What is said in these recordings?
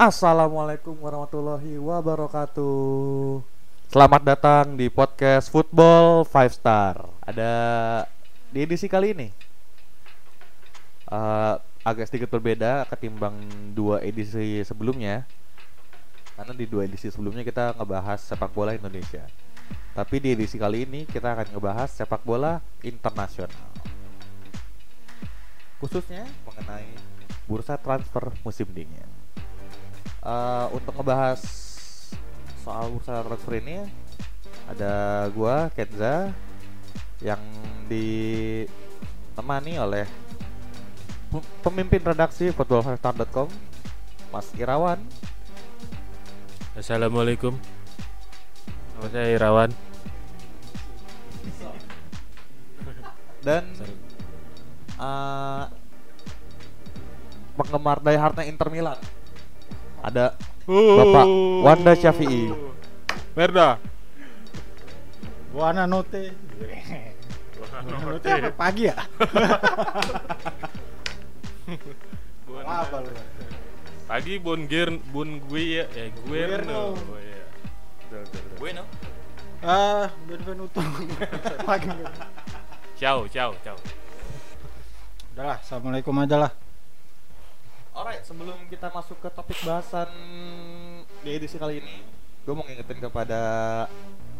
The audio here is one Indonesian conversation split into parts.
Assalamualaikum warahmatullahi wabarakatuh. Selamat datang di podcast Football Five Star. Ada di edisi kali ini eh, agak sedikit berbeda ketimbang dua edisi sebelumnya. Karena di dua edisi sebelumnya kita ngebahas sepak bola Indonesia. Tapi di edisi kali ini kita akan ngebahas sepak bola internasional. Khususnya mengenai bursa transfer musim dingin. Eh, untuk ngebahas soal bursa transfer ini ada gua Kenza yang ditemani oleh pem- pemimpin redaksi footballfive.com Mas Irawan. Assalamualaikum. Nama saya Irawan. Dan eh, penggemar diehardnya Inter Milan ada Bapak Wanda Syafi'i. Merda Buana note. Buana note apa pagi ya? apa lu? Pagi Bon Gier Bon gue ya eh Guerno Guerno. Oh, iya. Betul, betul, betul. Bueno. Ah, Benvenuto. pagi. Ciao ciao ciao Udah lah, assalamualaikum aja lah. Alright, sebelum kita masuk ke topik bahasan di edisi kali ini, gue mau ngingetin kepada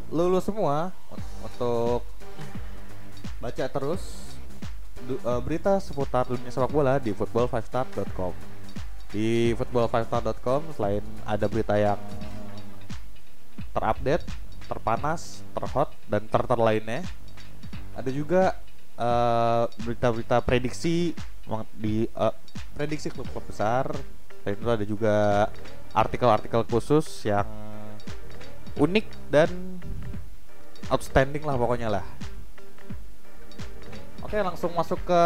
lulu semua un- untuk baca terus eh, berita seputar dunia sepak bola di football5star.com. Di football5star.com selain ada berita yang terupdate, terpanas, terhot dan terter lainnya, ada juga eh, berita-berita prediksi meng- di eh, prediksi klub-klub besar. Dan itu ada juga artikel-artikel khusus yang unik dan outstanding lah pokoknya lah. Oke langsung masuk ke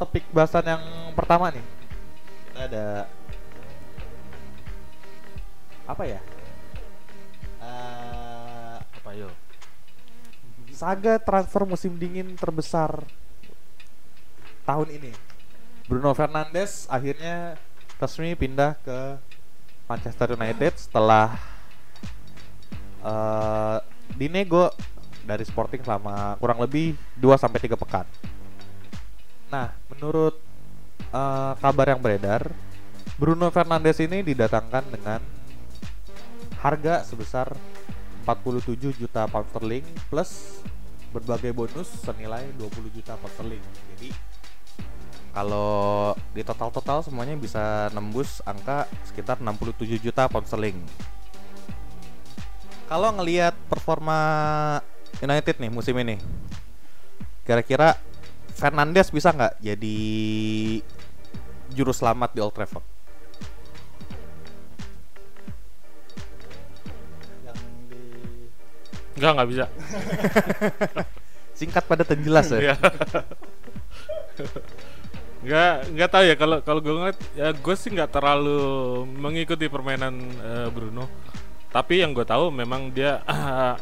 topik bahasan yang pertama nih. Kita ada apa ya? Eh, Apa yo? Saga transfer musim dingin terbesar tahun ini. Bruno Fernandes akhirnya resmi pindah ke Manchester United setelah eh, dinego dari Sporting selama kurang lebih 2 sampai 3 pekan. Nah, menurut eh, kabar yang beredar, Bruno Fernandes ini didatangkan dengan harga sebesar 47 juta pound sterling plus berbagai bonus senilai 20 juta pound sterling. Jadi kalau di total-total semuanya bisa nembus angka sekitar 67 juta pound sterling. Kalau ngelihat performa United nih musim ini, kira-kira Fernandes bisa nggak jadi juru selamat di Old Trafford? Yang di Enggak enggak bisa Singkat pada dan jelas ya. Nggak nggak tahu ya kalau kalau gue ngeliat ya gue sih nggak terlalu mengikuti permainan eh, Bruno. Tapi yang gue tahu memang dia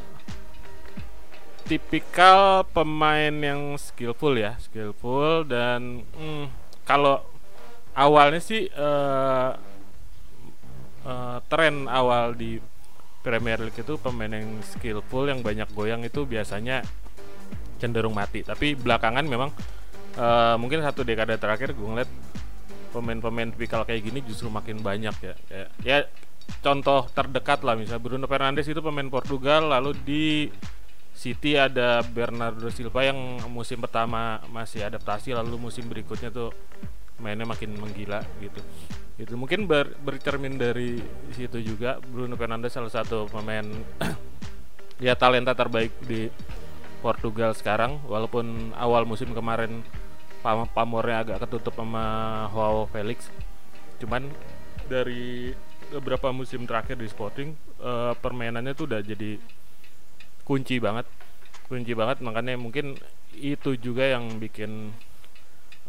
tipikal pemain yang skillful ya, skillful dan hmm, kalau awalnya sih eh, eh, tren awal di Premier League itu pemain yang skillful yang banyak goyang itu biasanya cenderung mati. Tapi belakangan memang eh, mungkin satu dekade terakhir gue ngeliat pemain-pemain tipikal kayak gini justru makin banyak ya. Kayak, ya contoh terdekat lah misalnya Bruno Fernandes itu pemain Portugal lalu di City ada Bernardo Silva yang musim pertama masih adaptasi lalu musim berikutnya tuh mainnya makin menggila gitu. Itu mungkin ber- bercermin dari situ juga Bruno Fernandes salah satu pemain ya talenta terbaik di Portugal sekarang walaupun awal musim kemarin pam- pamornya agak ketutup sama Joao Felix. Cuman dari beberapa musim terakhir di Sporting eh, permainannya tuh udah jadi kunci banget. Kunci banget makanya mungkin itu juga yang bikin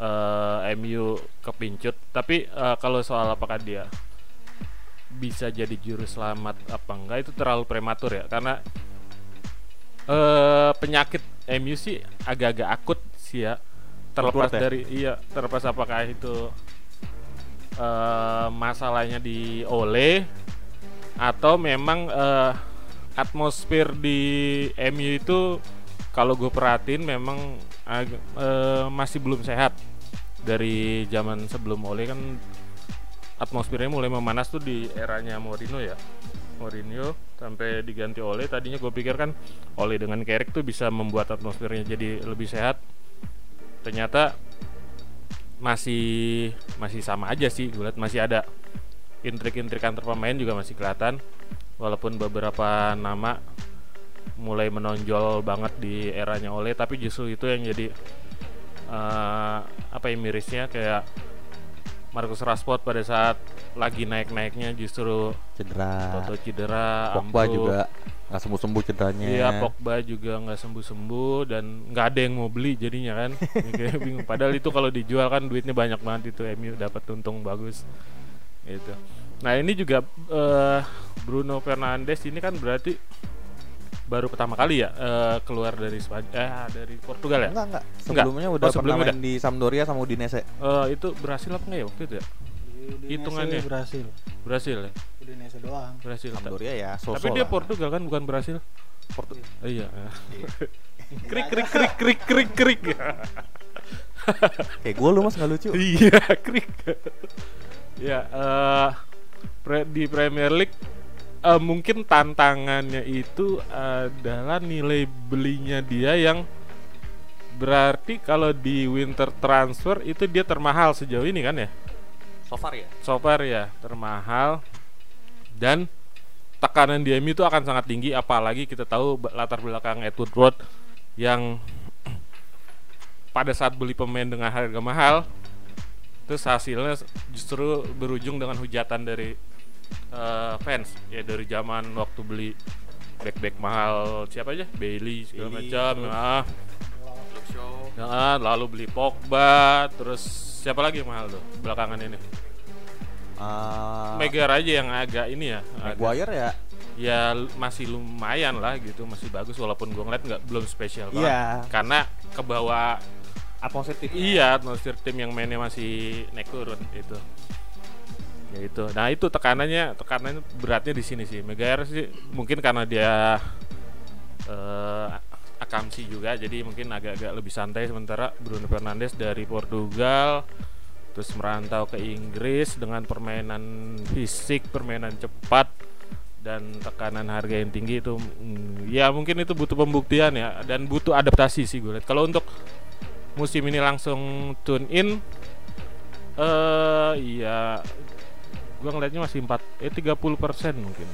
eh, MU kepincut. Tapi eh, kalau soal apakah dia bisa jadi juru selamat apa enggak itu terlalu prematur ya. Karena eh penyakit MU sih agak-agak akut sih ya terlepas ya? dari iya terlepas apakah itu eh, masalahnya di Ole atau memang eh, atmosfer di MU itu kalau gue perhatiin memang eh, masih belum sehat. Dari zaman sebelum Ole kan atmosfernya mulai memanas tuh di eranya Mourinho ya. Mourinho sampai diganti Ole tadinya gue pikir kan Ole dengan Carrick tuh bisa membuat atmosfernya jadi lebih sehat ternyata masih masih sama aja sih gue lihat masih ada intrik-intrik antar pemain juga masih kelihatan. Walaupun beberapa nama mulai menonjol banget di eranya Ole tapi justru itu yang jadi eh, apa ya mirisnya kayak Marcus Rashford pada saat lagi naik-naiknya justru Cedera. Toto cedera, Pogba juga nggak sembuh-sembuh cederanya. Iya, Pogba juga nggak sembuh-sembuh dan nggak ada yang mau beli jadinya kan. Kayak bingung. Padahal itu kalau dijual kan duitnya banyak banget itu MU dapat untung bagus. Gitu. Nah, ini juga eh, Bruno Fernandes ini kan berarti baru pertama kali ya eh, keluar dari Spanyol eh dari Portugal ya? Enggak, enggak. Sebelumnya udah Oh, sebelumnya pernah main di Sampdoria sama Udinese. Eh, itu berhasil apa enggak ya waktu itu ya? Hitungannya. berhasil. Berhasil ya? Indonesia doang. Berhasil. Sampdoria ya, sosok Tapi dia Portugal kan bukan Brasil. Portu- Oh, iya. krik krik krik krik krik krik. Kayak gue lu mas nggak lucu. Iya, krik. ya, eh pre- di Premier League eh, mungkin tantangannya itu adalah nilai belinya dia yang berarti kalau di winter transfer itu dia termahal sejauh ini kan ya? So far ya. So far ya termahal dan tekanan di MU itu akan sangat tinggi apalagi kita tahu latar belakang Edward Road yang pada saat beli pemain dengan harga mahal terus hasilnya justru berujung dengan hujatan dari eh, fans. Ya dari zaman waktu beli back back mahal siapa aja? Bailey segala Bailey, macam. Terus ah Nah, lalu beli Pogba terus siapa lagi yang mahal tuh belakangan ini Uh, Megar aja yang agak ini ya Maguire ya. ya masih lumayan lah gitu masih bagus walaupun gua ngeliat nggak belum spesial banget Iya. karena ke bawah Atmosfer tim. iya atmosfer tim yang mainnya masih naik turun itu ya itu nah itu tekanannya tekanannya beratnya di sini sih Megair sih mungkin karena dia eh akamsi juga jadi mungkin agak-agak lebih santai sementara Bruno Fernandes dari Portugal terus merantau ke Inggris dengan permainan fisik permainan cepat dan tekanan harga yang tinggi itu mm, ya mungkin itu butuh pembuktian ya dan butuh adaptasi sih gue lihat. Kalau untuk musim ini langsung tune in eh iya gua ngeliatnya masih 4 eh 30% mungkin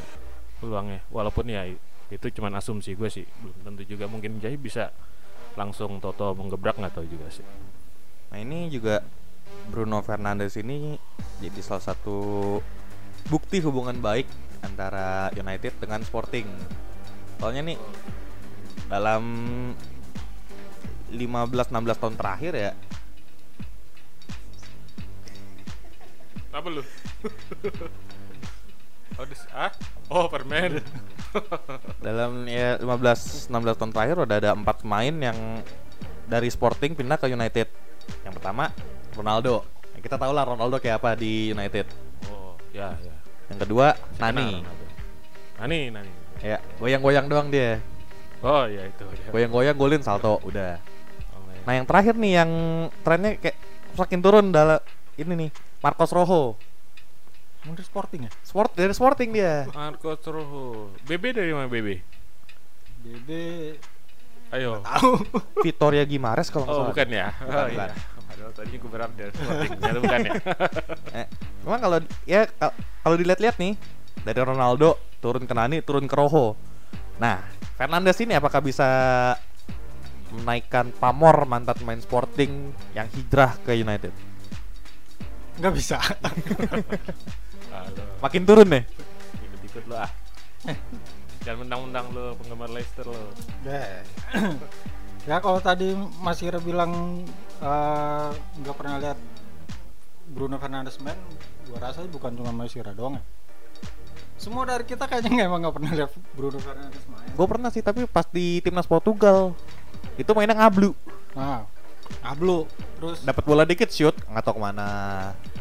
peluangnya. Walaupun ya itu cuman asumsi gue sih belum tentu juga. Mungkin jadi bisa langsung Toto menggebrak nggak tahu juga sih. Nah ini juga Bruno Fernandes ini jadi salah satu bukti hubungan baik antara United dengan Sporting. Soalnya nih dalam 15-16 tahun terakhir ya apa lu oh dis ah oh permen dalam ya 15 16 tahun terakhir udah ada empat pemain yang dari Sporting pindah ke United. Yang pertama Ronaldo. Ya, kita tahu lah Ronaldo kayak apa di United. oh ya ya Yang kedua Saya Nani. Ronaldo. Nani Nani Ya, goyang-goyang doang dia. oh ya itu ya. Goyang-goyang golin salto udah. Oh, ya. Nah, yang terakhir nih yang trennya kayak semakin turun dalam ini nih Marcos Rojo. Emang dari Sporting ya? Sport dari Sporting dia. Marco Rojo BB dari mana BB BB ayo tahu. Victoria Gimares kalau Oh salah. bukan ya? Bukan, oh, bukan. iya. Tadinya gue berharap dari Sporting, ternyata bukan ya? Eh, memang kalau ya kal- kalau dilihat-lihat nih dari Ronaldo turun ke Nani, turun ke Rojo. Nah, Fernandes ini apakah bisa menaikkan pamor mantan main Sporting yang hijrah ke United? Nggak bisa. Makin turun nih. ikut-ikut lo ah. Jangan mentang-mentang lo penggemar Leicester lo. Ya kalau tadi Mas Ira bilang eh, nggak pernah lihat Bruno Fernandes main, gua rasa bukan cuma Mas Ira doang ya. Semua dari kita kayaknya nggak emang nggak pernah lihat Bruno Fernandes main. Gue pernah sih, tapi pas di timnas Portugal itu mainnya ngablu. Nah, Ablu. Terus Dapat bola dikit shoot, nggak tahu ke mana.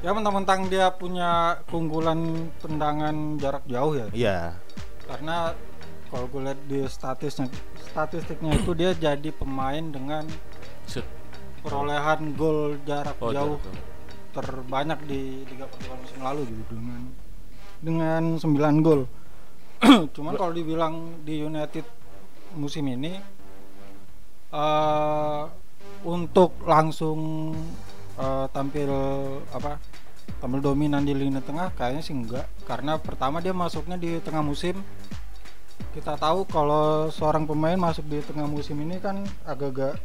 ya mentang-mentang dia punya keunggulan tendangan jarak jauh ya. Iya. Karena kalau gue lihat di statistiknya statistiknya itu dia jadi pemain dengan Shoot. perolehan gol jarak Oh, jauh jarak terbanyak di Liga Portugal musim lalu gitu dengan dengan 9 gol. Cuman kalau dibilang di United musim ini eh untuk langsung eh, tampil apa? Tampil dominan di lini tengah kayaknya sih enggak karena pertama dia masuknya di tengah musim kita tahu kalau seorang pemain masuk di tengah musim ini kan agak-agak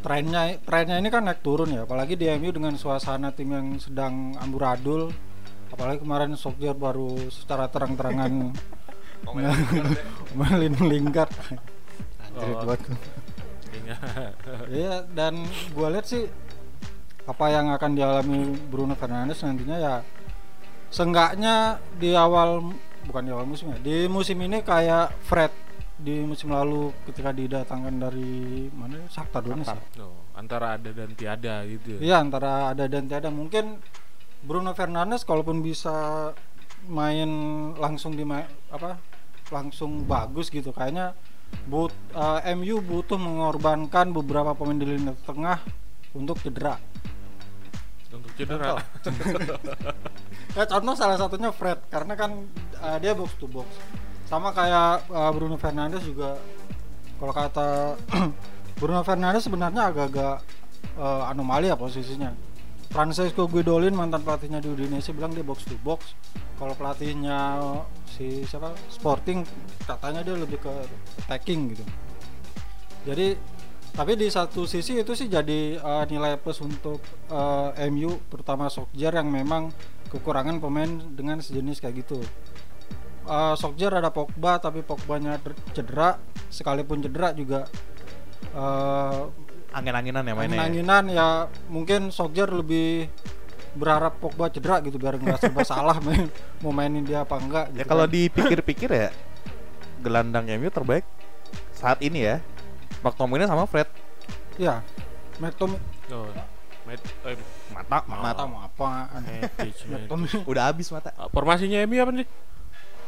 trennya trennya ini kan naik turun ya. Apalagi di MU dengan suasana tim yang sedang amburadul. Apalagi kemarin Solskjaer baru secara terang-terangan melin Lingard Anjir, Oh. buat Ingat. Iya dan gue lihat sih apa yang akan dialami Bruno Fernandes nantinya ya seenggaknya di awal bukan di awal musim ya di musim ini kayak Fred di musim lalu ketika didatangkan dari mana ya? Shakhtar Donetsk ya? Oh, antara ada dan tiada gitu. ya. Iya antara ada dan tiada mungkin Bruno Fernandes kalaupun bisa main langsung di apa langsung bagus gitu kayaknya but eh, MU butuh mengorbankan beberapa pemain di lini tengah untuk cedera. Untuk cedera. Ya contoh salah satunya Fred karena kan eh, dia box to box. Sama kayak eh, Bruno Fernandes juga kalau kata Bruno Fernandes sebenarnya agak-agak eh, anomali ya posisinya. Francesco Guidolin mantan pelatihnya di Udinese bilang dia box to box. Kalau pelatihnya si siapa Sporting katanya dia lebih ke attacking gitu. Jadi tapi di satu sisi itu sih jadi eh, nilai plus untuk eh, MU terutama Solskjaer yang memang kekurangan pemain dengan sejenis kayak gitu. Uh, Solskjaer ada Pogba tapi Pogbanya der- cedera sekalipun cedera juga uh, Angin-anginan ya mainnya. ya? anginan ya mungkin Solskjaer lebih berharap Pogba cedera gitu biar nggak serba salah main mau mainin dia apa enggak Ya gitu kalau kan. dipikir-pikir ya gelandang MU terbaik saat ini ya. McTominay sama Fred. ya McTominay Oh, Met, eh, Mata, mata mata. mau apa. McTominay Udah habis mata. Ah, Formasinya MU apa nih?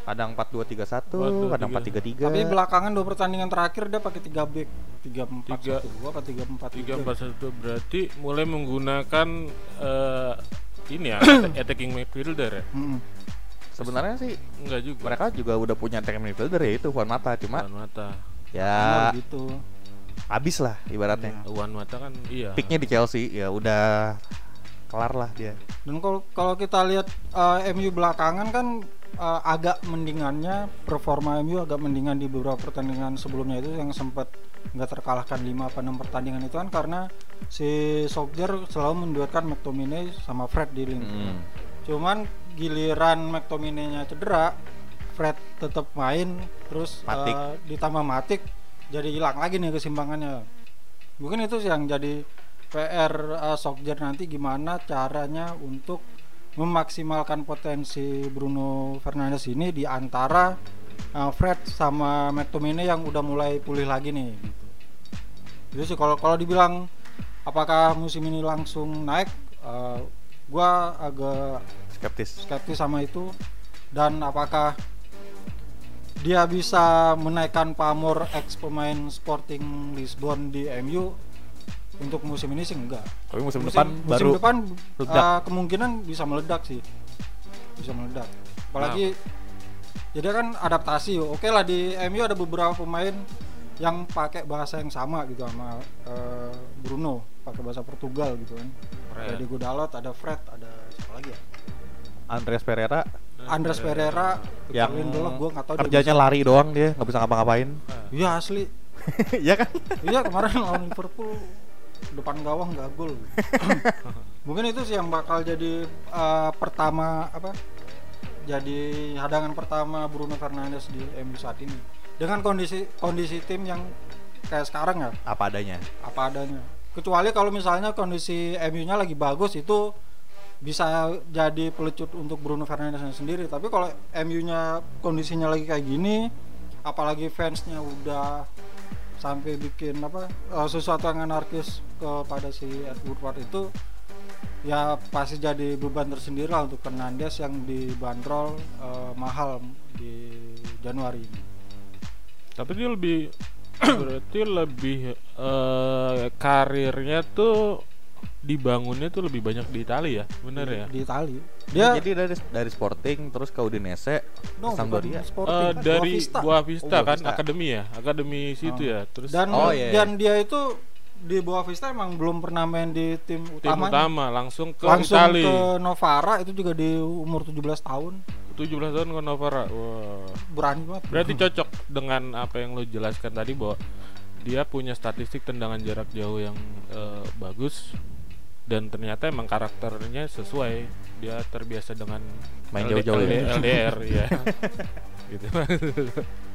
Kadang 4-2-3-1, 4-2-3. kadang 4-3-3. tapi belakangan dua pertandingan terakhir dia pakai 3 back 3 4 Tiga- 1 2 apa 3 4 tiga empat satu berarti mulai menggunakan eh, ini ya attacking midfielder ya? Sebenarnya sih Enggak juga. mereka juga udah punya attacking midfielder ya itu Juan Mata cuma Wan Mata. ya gitu habis lah ibaratnya. Wan Mata kan iya. Picknya di Chelsea ya udah kelar lah dia. Dan kalau kalau kita lihat eh, MU belakangan kan eh, agak mendingannya performa MU agak mendingan di beberapa pertandingan sebelumnya itu yang sempat nggak terkalahkan 5 apa 6 pertandingan itu kan karena si Solskjaer selalu menduetkan McTominay sama Fred di lini. Hmm. Cuman giliran McTominay-nya cedera, Fred tetap main terus Matic. eh, ditambah Matic jadi hilang lagi nih keseimbangannya. Mungkin itu sih yang jadi PR uh, Solskjaer nanti gimana caranya untuk memaksimalkan potensi Bruno Fernandes ini di antara uh, Fred sama McTominay yang udah mulai pulih lagi nih gitu. Itu sih kalau kalau dibilang apakah musim ini langsung naik uh, gua agak Skeptis. skeptis sama itu dan apakah dia bisa menaikkan pamor ex pemain Sporting Lisbon di MU untuk musim ini sih enggak. Tapi musim, musim, depan musim baru depan meledak. uh, kemungkinan bisa meledak sih. Bisa meledak. Apalagi jadi kan adaptasi. Oke lah di MU ada beberapa pemain yang pakai bahasa yang sama gitu sama uh, Bruno. Pakai bahasa Portugal gitu kan. Ada. Diego Dalot ada Fred ada siapa lagi ya? Andreas Pereira Andres Pereira yang Dolo gua nggak tahu dia kerjanya lari doang dia nggak bisa ngapa-ngapain. iya asli Iya kan? iya kemarin lawan Liverpool depan gawang gak gol mungkin itu sih yang bakal jadi uh, pertama apa jadi hadangan pertama Bruno Fernandes di MU saat ini dengan kondisi kondisi tim yang kayak sekarang ya Apa adanya. apa adanya kecuali kalau misalnya kondisi MU-nya lagi bagus itu bisa jadi pelecut untuk Bruno Fernandes sendiri tapi kalau MU-nya kondisinya lagi kayak gini apalagi fansnya udah sampai bikin apa eh, sesuatu yang anarkis kepada si Ed Woodward itu ya pasti jadi beban tersendiri lah untuk Fernandes yang dibanderol eh, mahal di Januari ini. Tapi dia lebih berarti lebih eh, karirnya tuh dibangunnya tuh lebih banyak di Italia ya, bener ya? Di Itali. Dia Dia jadi dari dari Sporting terus ke Udinese, no, Sampdoria. Sporting, Eh, kan, dari Boavista. Buah Vista Oh, Boa kan, Vista. akademi ya, akademi situ Oh. ya. Terus dan Oh, iya, iya. dan dia itu di Boa Vista emang belum pernah main di tim tim utama utama langsung ke langsung Itali. ke Novara itu juga di umur 17 tahun 17 tahun ke Novara. Wah. berani banget Berarti cocok dengan apa yang lo jelaskan tadi bahwa dia punya statistik tendangan jarak jauh yang eh, bagus dan ternyata emang karakternya sesuai. Dia terbiasa dengan Main jauh-jauh ya? LD- LDR ya. gitu.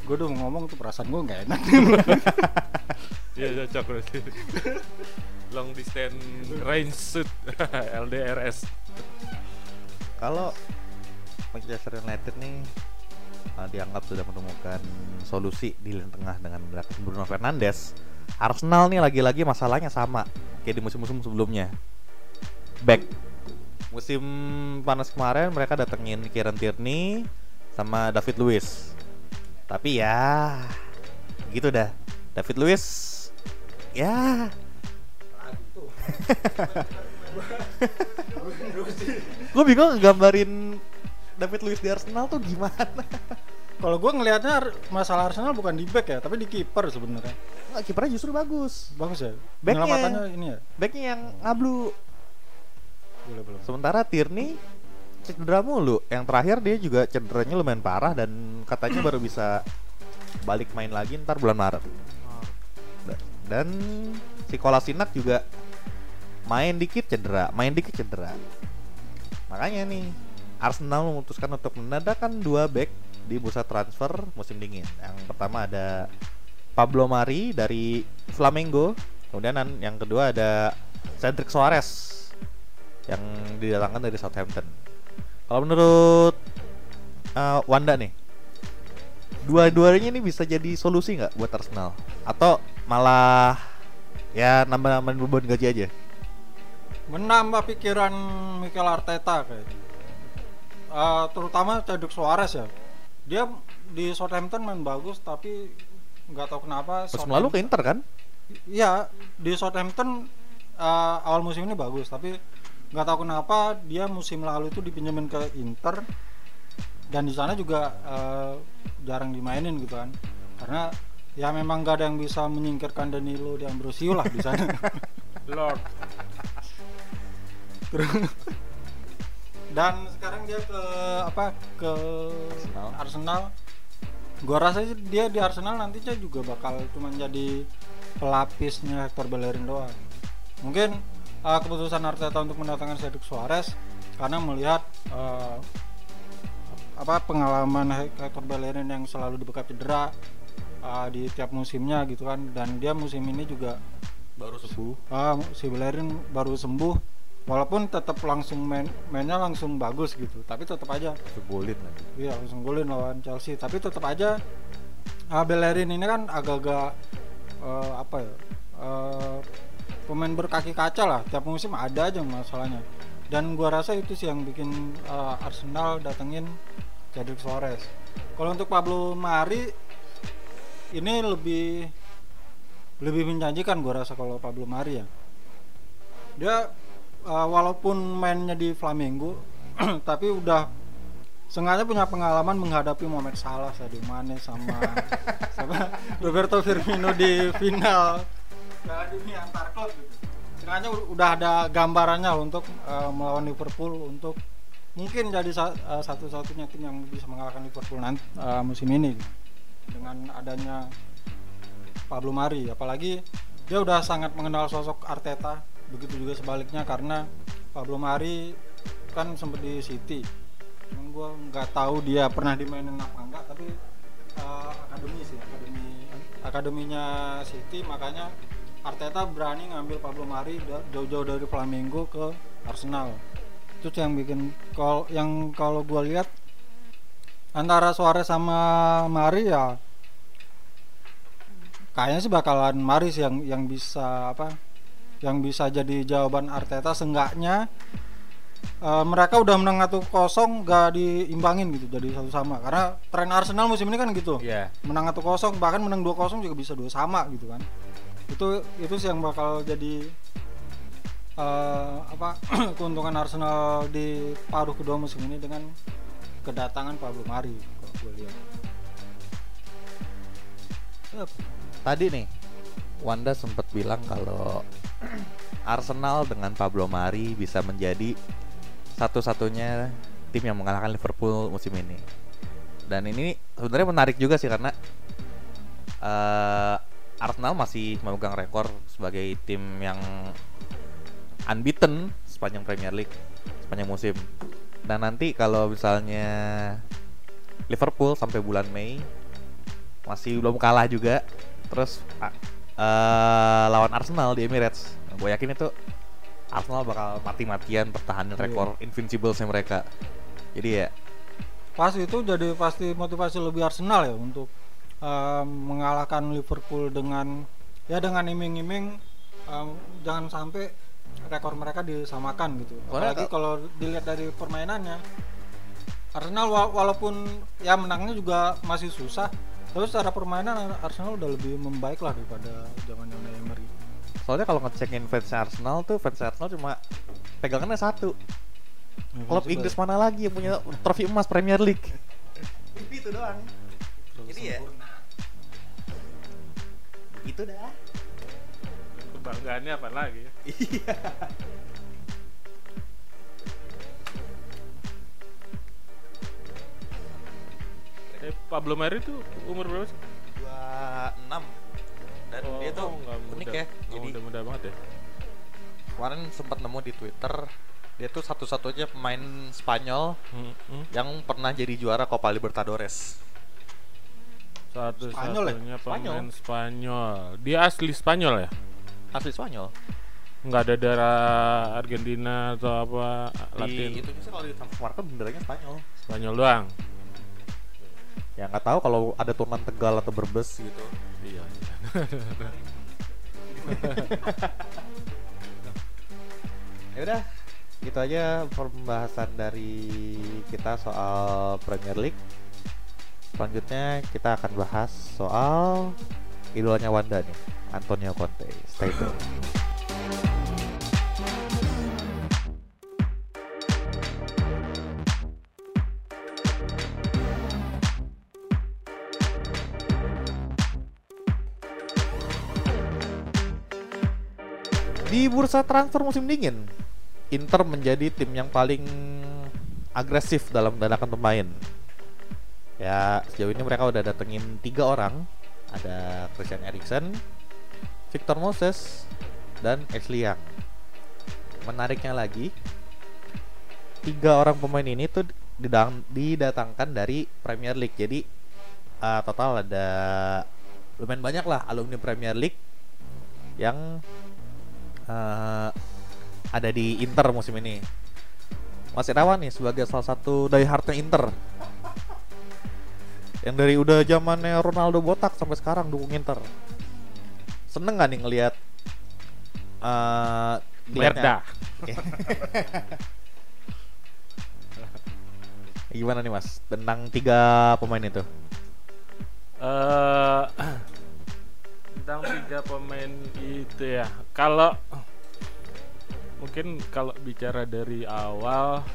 gue udah mau ngomong tuh perasaan gue nggak enak Iya cocok berarti. Long distance range shoot LDRS. Kalau Manchester United nih uh, dianggap sudah menemukan solusi di lini tengah dengan Bruno Fernandes. Arsenal nih lagi-lagi masalahnya sama kayak di musim-musim sebelumnya. Back musim panas kemarin mereka datengin Kieran Tierney sama David Luiz. Tapi ya gitu dah. David Luiz ya gue bingung ngegambarin David Luiz di Arsenal tuh gimana? Kalau gue ngelihatnya masalah Arsenal bukan di back ya tapi di kiper sebenarnya. Nggak, kipernya justru bagus. Bagus ya? Backnya. ini ya? backnya yang ngablu boleh belum sementara Tierney cedera mulu. Yang terakhir dia juga cederanya lumayan parah dan katanya baru bisa balik main lagi ntar bulan Maret. Da- dan si Kolasinac juga main dikit cedera main dikit cedera. Makanya nih Arsenal memutuskan untuk menandakan dua back di bursa transfer musim dingin. Yang pertama ada Pablo Mari dari Flamengo. Kemudian an- yang kedua ada Cedric Soares yang didatangkan dari Southampton. Kalau menurut uh, Wanda nih dua-duanya ini bisa jadi solusi nggak buat Arsenal? Atau malah ya nambah-nambahin beban gaji aja? Menambah pikiran Mikel Arteta kayaknya Eh, terutama Cedric Suarez ya dia di Southampton main bagus tapi nggak tahu kenapa musim lalu ke Inter kan Iya, di Southampton uh, awal musim ini bagus, tapi nggak tahu kenapa dia musim lalu itu dipinjemin ke Inter dan di sana juga uh, jarang dimainin gitu kan. Karena ya memang nggak ada yang bisa menyingkirkan Danilo dan Ambrosio lah di sana. Lord. Terus- dan sekarang dia ke apa ke Arsenal. Arsenal. Gua rasa sih dia di Arsenal nantinya juga bakal cuma jadi pelapisnya Hector Bellerin doang. Mungkin uh, keputusan Arteta untuk mendatangkan Cedric Suarez karena melihat uh, apa pengalaman He- Hector Bellerin yang selalu dibekap cedera uh, di tiap musimnya gitu kan dan dia musim ini juga baru sembuh ah si Bellerin baru sembuh walaupun tetap langsung main mainnya langsung bagus gitu tapi tetap aja. Golin lagi. Iya langsung golin lawan Chelsea tapi tetap aja ah, Bellerin ini kan agak-agak eh, apa ya eh, pemain berkaki kaca lah. Tiap musim ada aja masalahnya. Dan gua rasa itu sih yang bikin eh, Arsenal datengin Cedric Suarez. Kalau untuk Pablo Mari ini lebih lebih menjanjikan gua rasa kalau Pablo Mari ya. Dia uh, walaupun mainnya di Flamengo tapi udah sengaja punya pengalaman menghadapi Mohamed Salah, Sadio Mane sama sama Roberto Firmino di final Piala Dunia antar klub gitu. Sengaja udah ada gambarannya untuk uh, melawan Liverpool untuk mungkin jadi sa- uh, satu-satunya tim yang bisa mengalahkan Liverpool nanti uh, musim ini gitu. dengan adanya Pablo Mari apalagi dia udah sangat mengenal sosok Arteta begitu juga sebaliknya karena Pablo Mari kan sempat di City. Cuman gue nggak tahu dia pernah dimainin apa enggak tapi uh, akademi sih akademi akademinya City. Makanya Arteta berani ngambil Pablo Mari jauh-jauh dari Flamengo ke Arsenal. Itu yang bikin kalau yang kalau gue lihat antara Suarez sama Mari ya kayaknya sih bakalan Maris yang yang bisa apa yang bisa jadi jawaban Arteta seenggaknya eh, mereka udah menang satu kosong gak diimbangin gitu jadi satu sama karena tren Arsenal musim ini kan gitu Iya. menang satu kosong bahkan menang dua kosong juga bisa dua sama gitu kan itu itu sih yang bakal jadi eh, apa keuntungan Arsenal di paruh kedua musim ini dengan kedatangan Pablo Mari kalau gue lihat. Tadi nih Wanda sempat bilang kalau Arsenal dengan Pablo Mari bisa menjadi satu-satunya tim yang mengalahkan Liverpool musim ini. Dan ini sebenarnya menarik juga sih karena eh, Arsenal masih memegang rekor sebagai tim yang unbeaten sepanjang Premier League sepanjang musim. Dan nanti kalau misalnya Liverpool sampai bulan Mei masih belum kalah juga terus eh, lawan Arsenal di Emirates gue yakin itu Arsenal bakal mati-matian pertahanan Iya. rekor invincible-nya mereka jadi ya pas itu jadi pasti motivasi lebih Arsenal ya untuk eh, mengalahkan Liverpool dengan ya dengan iming-iming eh, jangan sampai rekor mereka disamakan gitu. Apalagi kal- kalau dilihat dari permainannya Arsenal wa- walaupun ya menangnya juga masih susah, tapi secara permainan Arsenal udah lebih membaik lah daripada zaman zaman Emery. soalnya kalau ngecekin fans Arsenal tuh fans Arsenal cuma pegangannya satu. Klub Inggris mana lagi yang punya trofi emas Premier League? Itu doang. Jadi ya- itu dah. Kebanggaannya apa lagi? ya? iya Eh, Pablo Mari itu umur berapa sih? 26 dan dia tuh nggak unik muda. ya Nggak jadi muda-muda banget ya. kemarin sempat nemu di Twitter dia tuh satu-satunya pemain Spanyol Hmm, hmm. yang pernah jadi juara Copa Libertadores. Spanyol ya? Satu-satunya Spanyol. pemain Spanyol. Dia asli Spanyol ya? Asli Spanyol. Nggak ada darah Argentina atau apa Di Latin. itu sih kalau di transfer market benernya Spanyol. Spanyol doang. Ya nggak tahu kalau ada turunan Tegal atau Berbes gitu. Iya. Ya udah, itu aja pembahasan dari kita soal Premier League. Selanjutnya kita akan bahas soal idolanya Wanda nih, Antonio Conte. Stay tune. Di bursa transfer musim dingin, Inter menjadi tim yang paling agresif dalam mendatangkan pemain. Ya sejauh ini mereka udah datengin tiga orang, ada Christian Eriksen, Victor Moses, dan Ashley Young. Menariknya lagi, tiga orang pemain ini tuh didatangkan dari Premier League. Jadi eh, total ada lumayan banyak lah alumni Premier League yang eh, ada di Inter musim ini. Mas Irawan nih sebagai salah satu diehardnya Inter. Yang dari udah zamannya Ronaldo botak sampai sekarang dukung Inter. Seneng gak nih ngelihat Merda. Gimana nih Mas tentang tiga pemain itu? Eh tentang tiga pemain itu ya. Kalau mungkin kalau bicara dari awal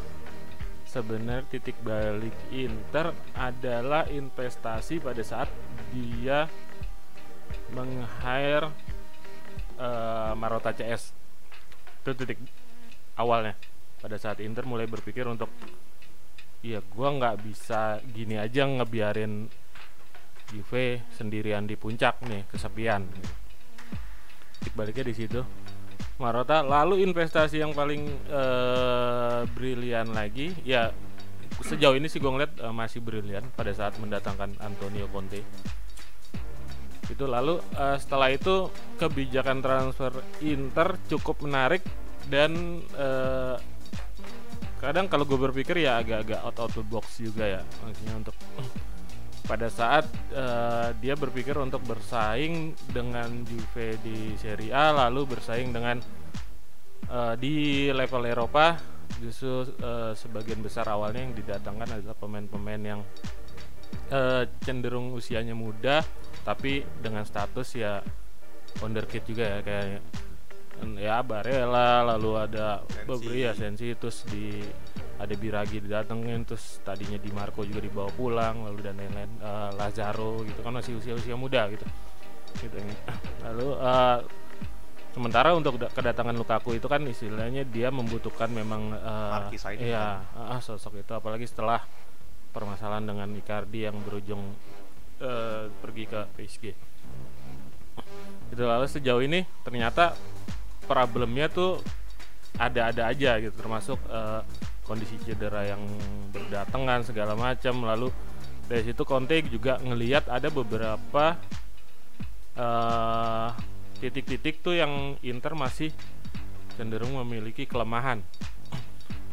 sebenarnya titik balik Inter adalah investasi pada saat dia meng-hire eh, Marotta CS. Itu titik awalnya. Pada saat Inter mulai berpikir untuk Iya, gua nggak bisa gini aja ngebiarin Juve sendirian di puncak nih kesepian. Baliknya di situ. Marotta lalu investasi yang paling eh, brilian lagi ya sejauh ini sih gue ngeliat eh, masih brilian pada saat mendatangkan Antonio Conte. Itu lalu eh, setelah itu kebijakan transfer Inter cukup menarik dan eh, kadang kalau gue berpikir ya agak-agak out of the box juga ya maksudnya untuk pada saat eh, dia berpikir untuk bersaing dengan Juve di Serie A lalu bersaing dengan eh, di level Eropa justru eh, sebagian besar awalnya yang didatangkan adalah pemain-pemain yang eh, cenderung usianya muda tapi dengan status ya wonderkid juga ya kayak ya Barella lalu ada beberapa ya Sensi terus di ada Biragi didatengin terus tadinya Di Marco juga dibawa pulang lalu dan lain-lain Eh, Lazaro gitu kan masih usia-usia muda gitu. Gitu lalu eh, sementara untuk da- kedatangan Lukaku itu kan istilahnya dia membutuhkan memang signing iya ah, sosok itu. Apalagi setelah permasalahan dengan Icardi yang berujung eh, pergi ke PSG itu lalu sejauh ini ternyata problemnya tuh ada-ada aja gitu termasuk eh, kondisi cedera yang berdatangan segala macam. Lalu dari situ Conte juga ngelihat ada beberapa eh, titik-titik tuh yang Inter masih cenderung memiliki kelemahan.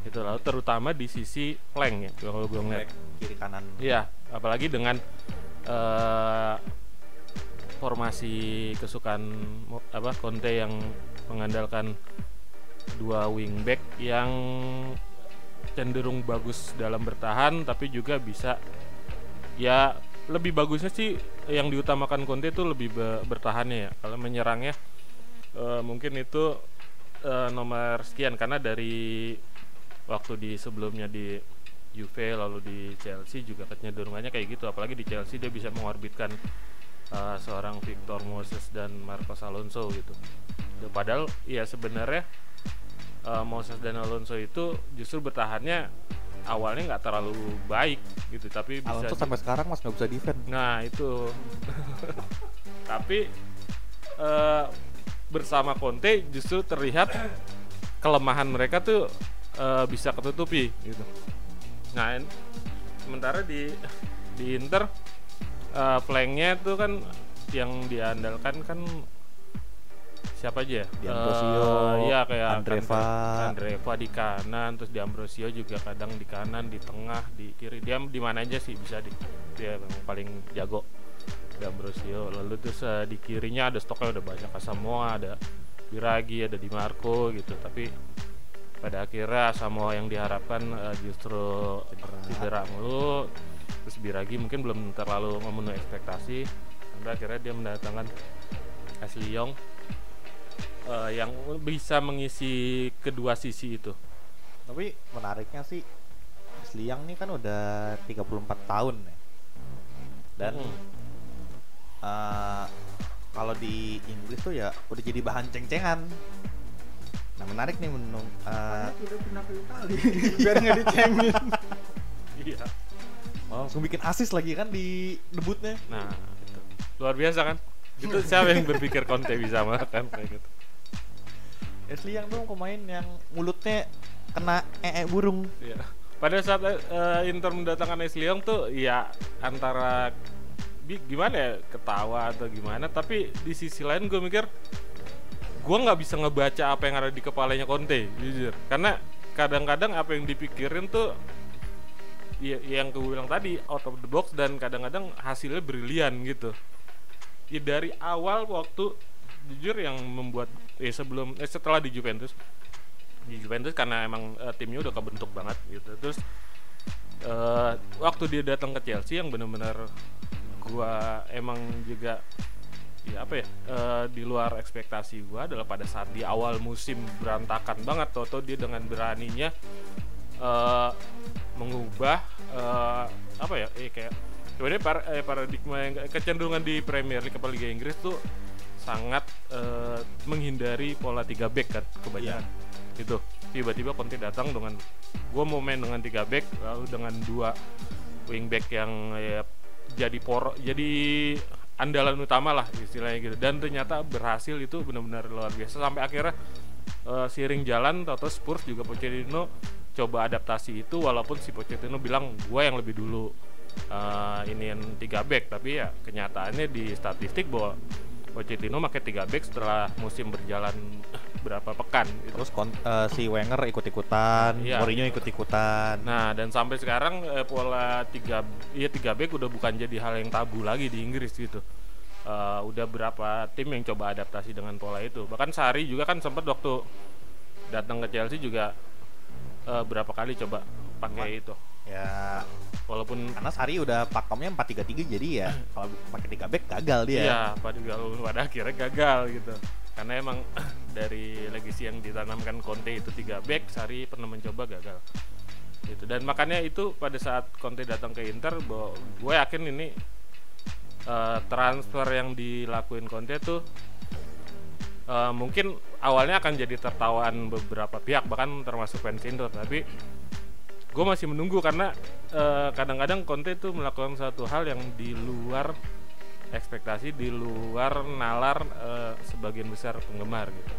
Itu lalu terutama di sisi flank ya kalau gue ngeliat. Kiri kanan. Iya, apalagi dengan eh, formasi kesukaan apa Conte yang mengandalkan dua wingback yang cenderung bagus dalam bertahan tapi juga bisa ya lebih bagusnya sih yang diutamakan Conte itu lebih be- bertahannya ya. Kalau menyerangnya eh, mungkin itu eh, nomor sekian. Karena dari waktu di sebelumnya di Juve lalu di Chelsea juga kecenderungannya kayak gitu. Apalagi di Chelsea dia bisa mengorbitkan uh, seorang Victor Moses dan Marcos Alonso gitu. Padahal ya sebenarnya uh, Moses dan Alonso itu justru bertahannya awalnya nggak terlalu baik gitu tapi bisa Alonso sampai sekarang mas nggak bisa defend Nah itu, tapi eh, bersama Conte justru terlihat kelemahan mereka tuh eh, bisa ketutupi gitu. Nah en- sementara di di Inter eh, flanknya tuh kan yang diandalkan kan siapa aja ya? Di Ambrosio, Eh, iya kayak Andreva. Andreva di kanan, terus di Ambrosio juga kadang di kanan, di tengah, di kiri. Dia di mana aja sih bisa di dia memang paling jago. Di Ambrosio. Lalu terus eh, di kirinya ada stoknya udah banyak Asamoah, ada Biragi, ada Di Marco gitu. Tapi pada akhirnya Samoa yang diharapkan eh, justru cedera mulu. Terus Biragi mungkin belum terlalu memenuhi ekspektasi. Sampai akhirnya dia mendatangkan Ashley Young eh, yang bisa mengisi kedua sisi itu. tapi menariknya sih Liang nih kan udah 34 tahun ya dan Mm. eh, kalau di Inggris tuh ya udah jadi bahan ceng-cengan nah menarik nih menung eh, udah pernah ke Itali biar nggak dicengin Iya. langsung bikin asis lagi kan di debutnya Nah, itu. luar biasa kan? Itu siapa yang berpikir Conte bisa melakukan kayak gitu? Ashley Young tuh pemain yang mulutnya kena ee burung. Iya. Pada saat eh, Inter mendatangkan Young tuh ya antara gimana ya ketawa atau gimana tapi di sisi lain gue mikir gue nggak bisa ngebaca apa yang ada di kepalanya Conte jujur. Karena kadang-kadang apa yang dipikirin tuh ya, yang gue bilang tadi out of the box dan kadang-kadang hasilnya brilian gitu. Ya dari awal waktu jujur yang membuat eh sebelum eh setelah di Juventus. Di Juventus karena emang eh, timnya udah kebentuk banget gitu. Terus eh, waktu dia datang ke Chelsea yang benar-benar gua emang juga ya apa ya eh, di luar ekspektasi gua adalah pada saat di awal musim berantakan banget toto dia dengan beraninya eh, mengubah eh, apa ya eh, kayak sebenarnya par, eh, paradigma yang kecenderungan di Premier League Liga Inggris tuh sangat eh, menghindari pola 3 back kan kebanyakan. Gitu. Tiba-tiba Conte datang dengan gue mau main dengan tiga back lalu dengan dua wing back yang ya, jadi por jadi andalan utama lah istilahnya gitu. Dan ternyata berhasil itu benar-benar luar biasa. Sampai akhirnya eh, seiring jalan atau Spurs juga Pochettino coba adaptasi itu walaupun si Pochettino bilang gue yang lebih dulu eh, ini yang tiga back. Tapi ya kenyataannya di statistik bahwa Pochettino pakai tiga back setelah musim berjalan berapa pekan gitu. Terus kon- eh, si Wenger ikut-ikutan, Iya. Mourinho ikut-ikutan. Nah, dan sampai sekarang eh, pola 3 iya 3 back udah bukan jadi hal yang tabu lagi di Inggris gitu. Eh, udah berapa tim yang coba adaptasi dengan pola itu. Bahkan Sari juga kan sempat waktu datang ke Chelsea juga eh, berapa kali coba pakai itu. Ya, Walaupun karena Sari udah pakemnya 4-3-3 jadi ya kalau pakai 3 back gagal dia. Iya, pada pada akhirnya gagal gitu. Karena emang dari legasi yang ditanamkan Conte itu tiga back, Sari pernah mencoba gagal. Gitu. Dan makanya itu pada saat Conte datang ke Inter, gue yakin ini eh, transfer yang dilakuin Conte tuh eh, mungkin awalnya akan jadi tertawaan beberapa pihak bahkan termasuk fans Inter, tapi gue masih menunggu karena eh, kadang-kadang Conte itu melakukan satu hal yang di luar ekspektasi di luar nalar eh, sebagian besar penggemar gitu.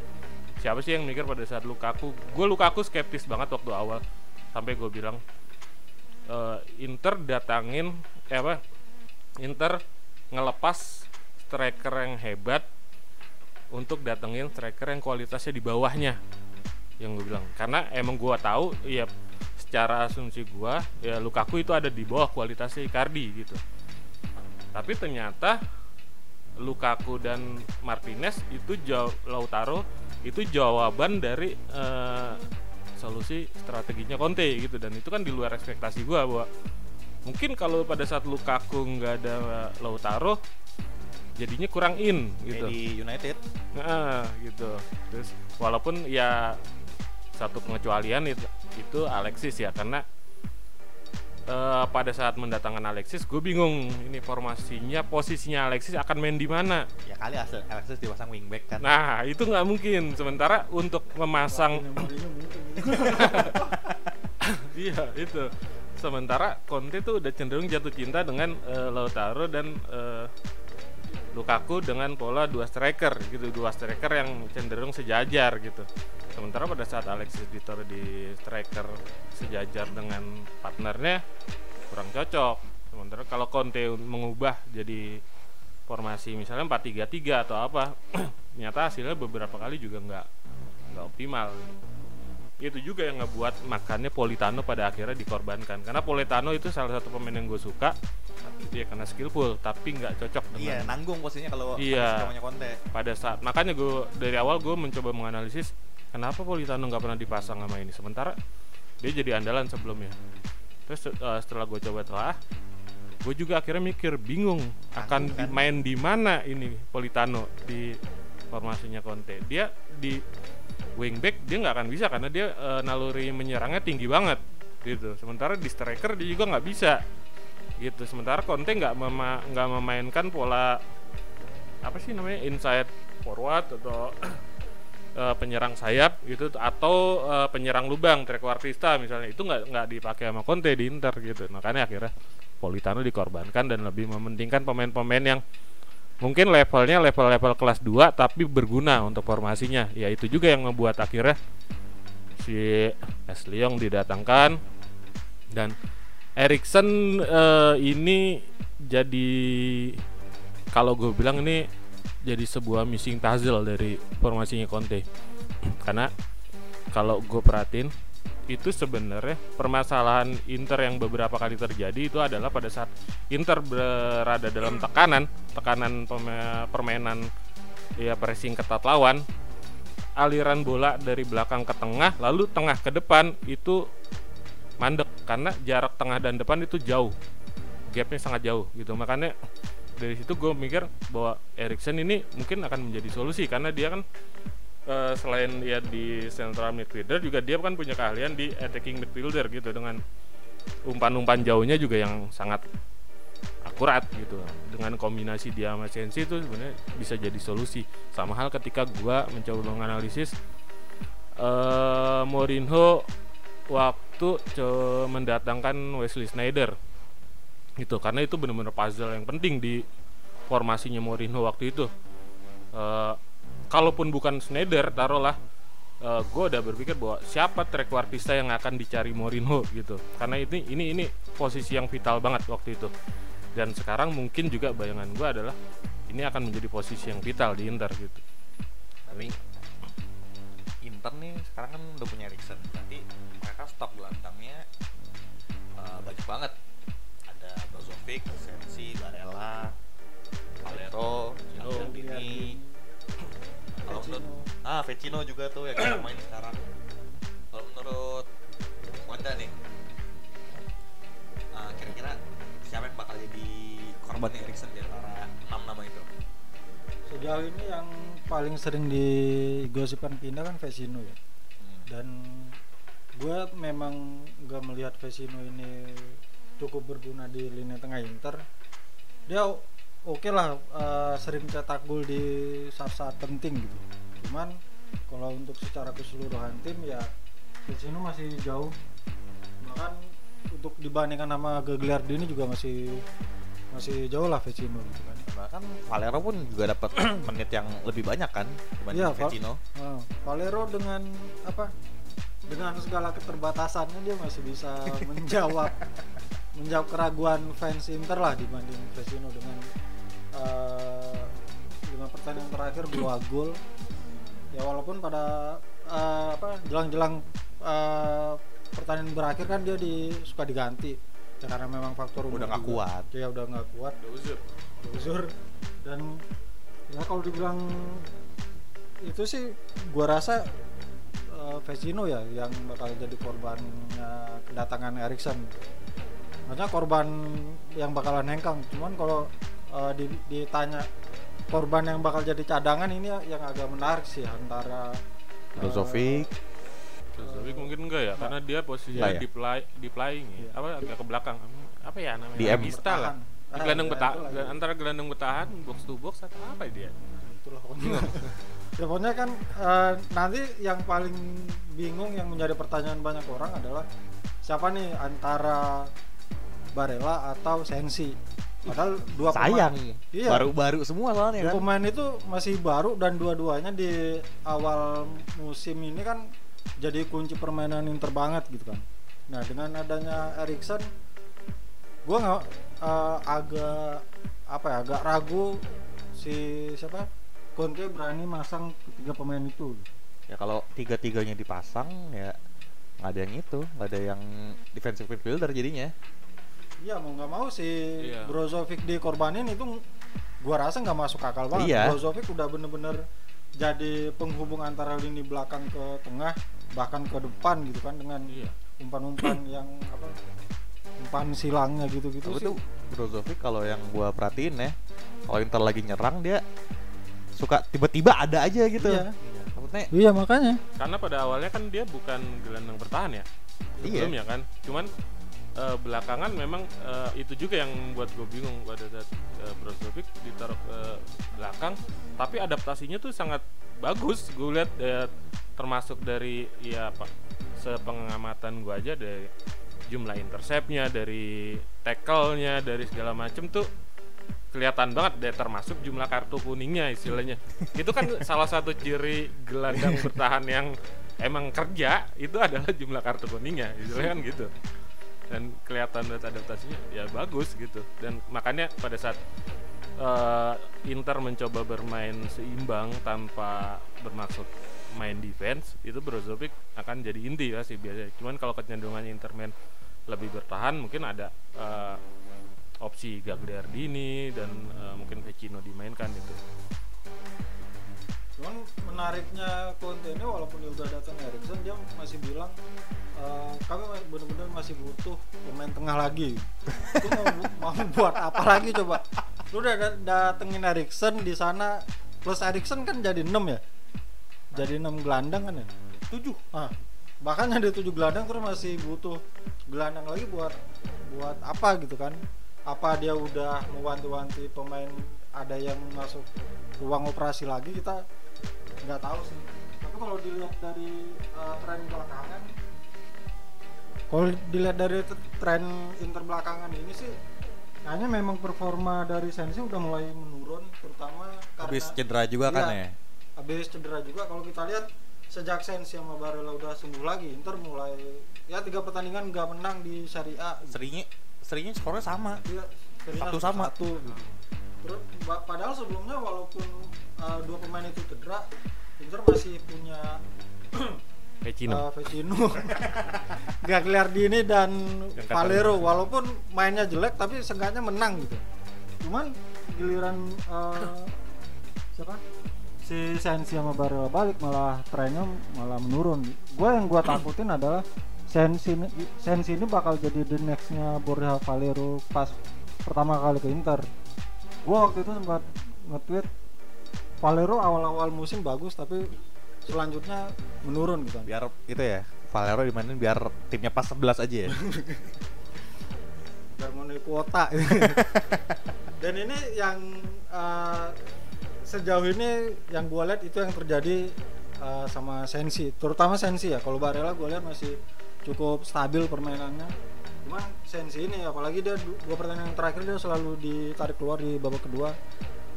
Siapa sih yang mikir pada saat Lukaku? Gue Lukaku skeptis banget waktu awal sampai gue bilang eh, Inter datangin eh apa? Inter ngelepas striker yang hebat untuk datengin striker yang kualitasnya di bawahnya yang gue bilang karena emang gue tahu ya secara asumsi gue ya Lukaku itu ada di bawah kualitasnya Icardi gitu tapi ternyata Lukaku dan Martinez itu jauh Lautaro itu jawaban dari eh, solusi strateginya Conte gitu dan itu kan di luar ekspektasi gua bahwa mungkin kalau pada saat Lukaku nggak ada Lautaro jadinya kurang in gitu di United. Nah, gitu. Terus walaupun ya satu pengecualian itu, itu Alexis ya karena eh, pada saat mendatangkan Alexis gue bingung ini formasinya posisinya Alexis akan main di mana. Ya kali asal Alexis dipasang wingback kan. Nah, itu nggak mungkin. Sementara untuk memasang iya, itu. Sementara Conte tuh udah cenderung jatuh cinta dengan eh, Lautaro dan eh, Lukaku dengan pola dua striker gitu, dua striker yang cenderung sejajar gitu. Sementara pada saat Alexis ditaruh di striker sejajar dengan partnernya kurang cocok. Sementara kalau Conte mengubah jadi formasi misalnya 4-3-3 atau apa, ternyata hasilnya beberapa kali juga nggak nggak optimal. Itu juga yang ngebuat makannya Politano pada akhirnya dikorbankan. Karena Politano itu salah satu pemain yang gue suka, dia karena skillful tapi nggak cocok dengan Iya, nanggung posisinya kalau Iya. pada saat makanya gue dari awal gue mencoba menganalisis kenapa Politano nggak pernah dipasang sama ini sementara dia jadi andalan sebelumnya terus eh, setelah gue coba telah gue juga akhirnya mikir bingung akan kan? main di mana ini Politano di formasinya Conte. Dia di wingback dia nggak akan bisa karena dia eh, naluri menyerangnya tinggi banget gitu. Sementara di striker dia juga nggak bisa gitu. Sementara Conte nggak mema- nggak memainkan pola apa sih namanya inside forward atau eh, penyerang sayap gitu atau eh, penyerang lubang trequartista misalnya. Itu nggak nggak dipakai sama Conte di Inter gitu. Makanya akhirnya Politano dikorbankan dan lebih mementingkan pemain-pemain yang mungkin levelnya level-level kelas 2 tapi berguna untuk formasinya. Ya itu juga yang membuat akhirnya si Ashley Young didatangkan. Dan Erikson eh, ini jadi kalau gue bilang ini jadi sebuah missing puzzle dari formasinya Conte. Karena kalau gue perhatiin itu sebenarnya permasalahan Inter yang beberapa kali terjadi itu adalah pada saat Inter berada dalam tekanan tekanan permainan ya pressing ketat lawan. Aliran bola dari belakang ke tengah lalu tengah ke depan itu mandek karena jarak tengah dan depan itu jauh. Gapnya sangat jauh gitu. Makanya dari situ gue mikir bahwa Erikson ini mungkin akan menjadi solusi karena dia kan eh, selain dia di central midfielder juga dia kan punya keahlian di attacking midfielder gitu dengan umpan-umpan jauhnya juga yang sangat akurat gitu. Dengan kombinasi dia sama Sensi itu sebenarnya bisa jadi solusi. Sama hal ketika gua mencoba menganalisis eh Mourinho waktu mendatangkan Wesley Snyder gitu karena itu benar-benar puzzle yang penting di formasinya Mourinho waktu itu. Eh, kalaupun bukan Snyder taruhlah gue udah berpikir bahwa siapa trequartista yang akan dicari Mourinho gitu. Karena ini ini ini posisi yang vital banget waktu itu. Dan sekarang mungkin juga bayangan gue adalah ini akan menjadi posisi yang vital di Inter gitu. Tapi Inter nih sekarang kan udah punya Erikson berarti mereka stok gelandangnya uh, banyak banget. Ada Brozovic, Sensi, Barella, Valero, Giardini menurut ah Vecino juga tuh yang kita main sekarang kalau menurut Wanda nih uh, kira-kira siapa yang bakal jadi korban Erikson di antara enam nama itu Sejauh ini yang paling sering digosipkan pindah kan Vesino ya. Hmm. Dan gue memang gak melihat Vesino ini cukup berguna di lini tengah Inter. Dia oke lah eh, sering cetak gol di saat-saat penting gitu. Cuman kalau untuk secara keseluruhan tim ya Vesino masih jauh. Bahkan untuk dibandingkan sama Gagliardini juga masih masih jauh lah Vecino gitu kan. bahkan Valero pun juga dapat menit yang lebih banyak kan dibanding Val- Vecino Oh, Valero dengan apa? Dengan segala keterbatasannya dia masih bisa menjawab menjawab keraguan fans Inter lah dibanding Vecino dengan eh, lima pertandingan terakhir dua gol. Ya walaupun pada eh, apa jelang-jelang eh, pertandingan berakhir kan dia di suka diganti ya karena memang faktor umur Udah nggak kuat. Ya udah nggak kuat Udah uzur. uzur dan ya kalau dibilang itu sih gua rasa uh, Vecino ya yang bakal jadi korbannya kedatangan Erikson maksudnya korban yang bakalan hengkang cuman kalau uh, di- ditanya korban yang bakal jadi cadangan ini yang agak menarik sih antara uh, Brozovic Brozovic mungkin enggak ya, karena dia posisinya Enggak ya? di play di playing ya. Iya. Apa agak ke belakang. Apa ya namanya? DM. Regista lah. Di Ah, gelandang iya, bertahan itulah, iya. antara gelandang bertahan box to box atau apa dia? itulah pokoknya ya pokoknya kan eh, nanti yang paling bingung yang menjadi pertanyaan banyak orang adalah siapa nih antara Barella atau Sensi. Padahal dua sayang. Pemain, iya. Baru-baru semua soalnya dua kan. pemain itu masih baru dan dua-duanya di awal musim ini kan jadi kunci permainan Inter banget gitu kan. Nah dengan adanya Erikson gua nggak eh, agak apa ya agak ragu si siapa? Conte berani masang ketiga pemain itu. Ya kalau tiga-tiganya dipasang ya nggak ada yang itu nggak ada yang defensive midfielder jadinya iya mau nggak mau si Iya. Brozovic dikorbanin itu gua rasa nggak masuk akal banget Iya. Brozovic udah bener-bener jadi penghubung antara lini belakang ke tengah bahkan ke depan gitu kan dengan Iya. umpan-umpan yang apa umpan silangnya gitu-gitu Tapi sih tuh Brozovic kalau yang gua perhatiin ya kalau Inter lagi nyerang dia suka tiba-tiba ada aja gitu Iya. maksudnya iya makanya Karena pada awalnya kan dia bukan gelandang bertahan ya. Iya. Sebelumnya kan. Cuman eh, belakangan memang eh, itu juga yang buat gue bingung pada saat eh, Brozovic ditaruh ke belakang. Tapi adaptasinya tuh sangat bagus. Gue lihat eh, termasuk dari ya pak sepengamatan gue aja dari jumlah interceptnya dari tackle-nya dari segala macem tuh kelihatan banget deh termasuk jumlah kartu kuningnya istilahnya. Itu kan salah satu ciri gelandang bertahan yang emang kerja itu adalah jumlah kartu kuningnya istilahnya kan gitu dan kelihatan banget adaptasinya ya bagus gitu. Dan makanya pada saat eh, Inter mencoba bermain seimbang tanpa bermaksud main defense itu Brozovic akan jadi inti ya sih biasanya. Cuman kalau kecenderungannya Inter main lebih bertahan mungkin ada eh, opsi Gagliardini dan eh, mungkin Vecino dimainkan gitu cuman menariknya Conte ini walaupun dia udah datang Erikson dia masih bilang "Eh, kami benar-benar masih butuh pemain tengah lagi. Mau, mau buat apa lagi coba? Lu udah da- datengin Erikson di sana plus Erikson kan jadi 6 ya? Jadi 6 gelandang kan ya? Tujuh. Ah bahkan ada tujuh gelandang terus masih butuh gelandang lagi buat buat apa gitu kan? Apa dia udah mewanti-wanti pemain ada yang masuk ruang operasi lagi kita nggak tahu sih tapi kalau dilihat dari uh, tren belakangan kalau dilihat dari tren inter belakangan ini sih kayaknya memang performa dari Sensi udah mulai menurun terutama karena habis cedera juga kan Iya. ya habis cedera juga kalau kita lihat sejak Sensi sama Barella udah sembuh lagi Inter mulai ya tiga pertandingan nggak menang di Serie A seringnya seringnya skornya sama Iya, serinya Satu sama. satu gitu. Ba- padahal sebelumnya walaupun uh, dua pemain itu cedera Inter masih punya Vecino. uh, Vecino. Gagliardini dan Yang Valero. Walaupun mainnya jelek tapi seenggaknya menang gitu. Cuman giliran uh, siapa? Si Sensi sama Barella balik malah trennya malah menurun. Gue yang gue takutin adalah Sensi ini, Sensi ini bakal jadi the nextnya Borja Valero pas pertama kali ke Inter gue waktu itu sempat nge-tweet Valero awal-awal musim bagus tapi selanjutnya menurun gitu. Biar itu ya Valero dimainin biar timnya pas 11 aja ya? Biar memenuhi kuota. Dan ini yang uh, sejauh ini yang gue lihat itu yang terjadi uh, sama Sensi. Terutama Sensi ya kalau Barella gue lihat masih cukup stabil permainannya cuman Sensi ini apalagi dia du- dua pertandingan terakhir dia selalu ditarik keluar di babak kedua.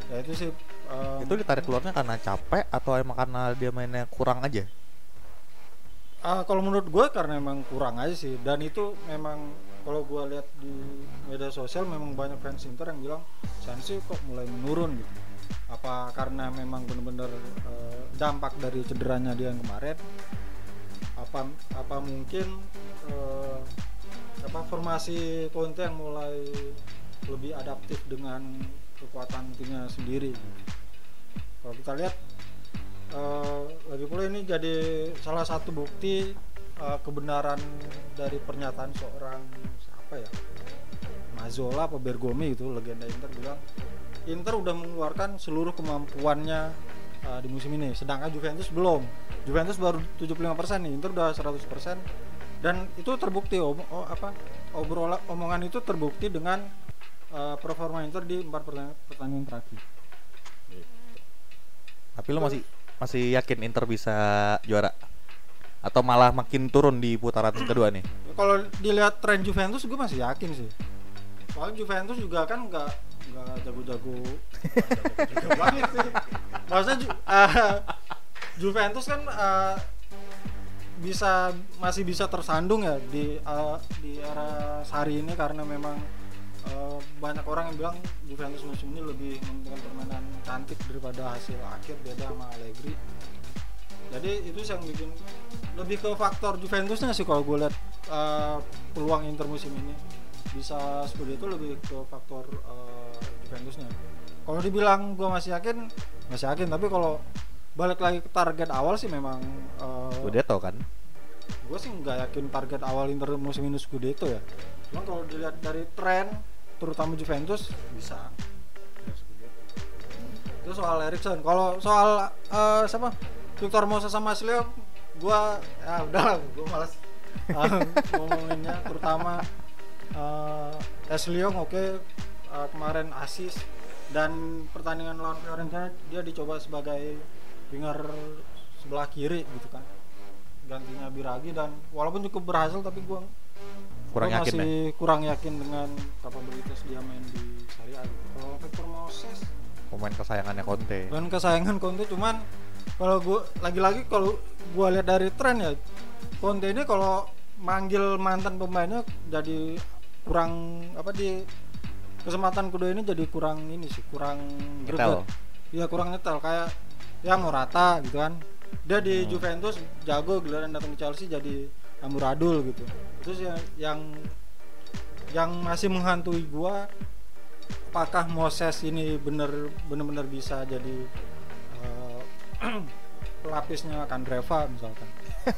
Ya itu sih um, itu ditarik keluarnya karena capek atau emang karena dia mainnya kurang aja? Ah, kalau menurut gue karena memang kurang aja sih. Dan itu memang kalau gue lihat di media sosial memang banyak fans Inter yang bilang Sensi kok mulai menurun gitu. Apa karena memang benar-benar eh, dampak dari cederanya dia yang kemarin? Apa apa mungkin eh, apa formasi Conte yang mulai lebih adaptif dengan kekuatan timnya sendiri. Kalau kita lihat Eh, lagi pula ini jadi salah satu bukti eh, kebenaran dari pernyataan seorang siapa ya? Mazola apa Bergomi itu legenda Inter bilang Inter udah mengeluarkan seluruh kemampuannya eh, di musim ini sedangkan Juventus belum. Juventus baru 75% nih Inter udah 100% dan itu terbukti om- oh, apa obrolan omongan itu terbukti dengan eh, performa Inter di empat pertandingan, pertandingan terakhir. Tapi lo masih masih yakin Inter bisa juara? Atau malah makin turun di putaran kedua nih? Kalau dilihat tren Juventus gue masih yakin sih. Soalnya Juventus juga kan nggak nggak jago-jago banget sih. Maksudnya Ju- eh, Juventus kan eh, bisa masih bisa tersandung ya di eh, di era Sari ini karena memang eh, banyak orang yang bilang Juventus musim ini lebih mementingkan permainan cantik daripada hasil akhir beda sama Allegri. Jadi itu yang bikin lebih ke faktor Juventusnya sih kalau gue lihat eh, peluang Inter musim ini. Bisa seperti itu lebih ke faktor eh, Juventusnya. Kalau dibilang gue masih yakin masih yakin. Tapi kalau balik lagi ke target awal sih memang eh, Scudetto kan? gue sih nggak yakin target awal Inter musim ini Scudetto ya. Cuma kalau dilihat dari tren terutama Juventus bisa. Itu soal Erikson kalau soal eh, siapa? Victor Moses sama Asleo gue ya udah gue malas eh, ngomonginnya. Terutama uh, Asleo oke eh, kemarin asis dan pertandingan lawan Fiorentina dia dicoba sebagai winger sebelah kiri gitu kan. Gantinya Biragi dan walaupun cukup berhasil tapi gua kurang gua yakin ya? masih kurang yakin dengan kapabilitas dia main di Serie A. Gitu. Kalau Victor Moses? Pemain kesayangannya Conte. Dan kesayangan Conte cuman kalau gua lagi-lagi kalau gua lihat dari tren ya Conte ini kalau manggil mantan pemainnya jadi kurang apa di kesempatan kedua ini jadi kurang ini sih kurang greget. Iya kurang nyetel. Kayak ya Morata gitu kan. Dia di Hmm. Juventus jago giliran datang ke Chelsea jadi amburadul gitu. Terus yang yang yang masih menghantui gua apakah Moses ini bener bener-bener bisa jadi eh, pelapisnya Kandreva misalkan.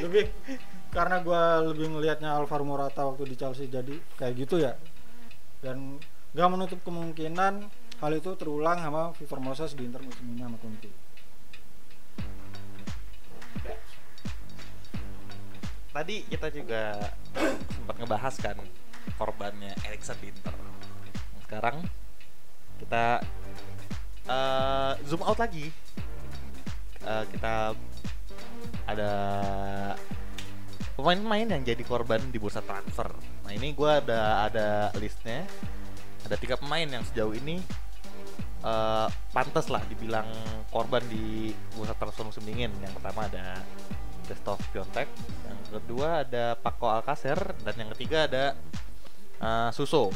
lebih karena gua lebih ngelihatnya Alvaro Morata waktu di Chelsea jadi kayak gitu ya dan gak menutup kemungkinan hal itu terulang sama Moses di Inter musim ini sama Conte tadi kita juga sempat ngebahas kan korbannya Erikson di Inter. Sekarang kita eh, zoom out lagi. Eh, kita ada pemain-pemain yang jadi korban di bursa transfer. Nah ini gue ada ada listnya. Ada tiga pemain yang sejauh ini eh pantas lah dibilang korban di bursa transfer musim dingin. Yang pertama ada Christoph Piontek, yang kedua ada Paco Alcacer dan yang ketiga ada uh, Suso.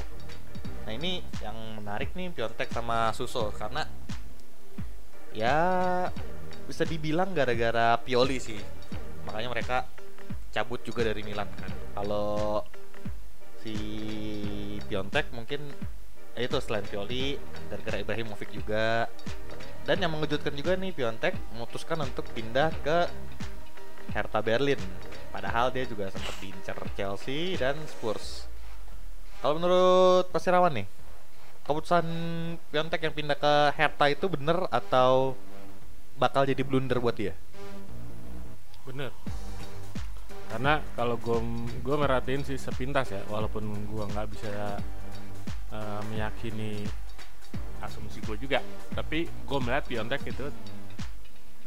Nah ini yang menarik nih Piontek sama Suso karena ya bisa dibilang gara-gara Pioli sih makanya mereka cabut juga dari Milan kan kalau si Piontek mungkin itu selain Pioli gara-gara Ibrahimovic juga. Dan yang mengejutkan juga nih Piontek memutuskan untuk pindah ke Hertha Berlin. Padahal dia juga sempat diincar Chelsea dan Spurs. Kalau menurut Pasirawan nih keputusan Piontek yang pindah ke Hertha itu bener atau bakal jadi blunder buat dia? Bener. Karena kalau gue gue merhatiin sih sepintas ya walaupun gue nggak bisa uh, meyakini asumsi gue juga tapi gue melihat Piontek itu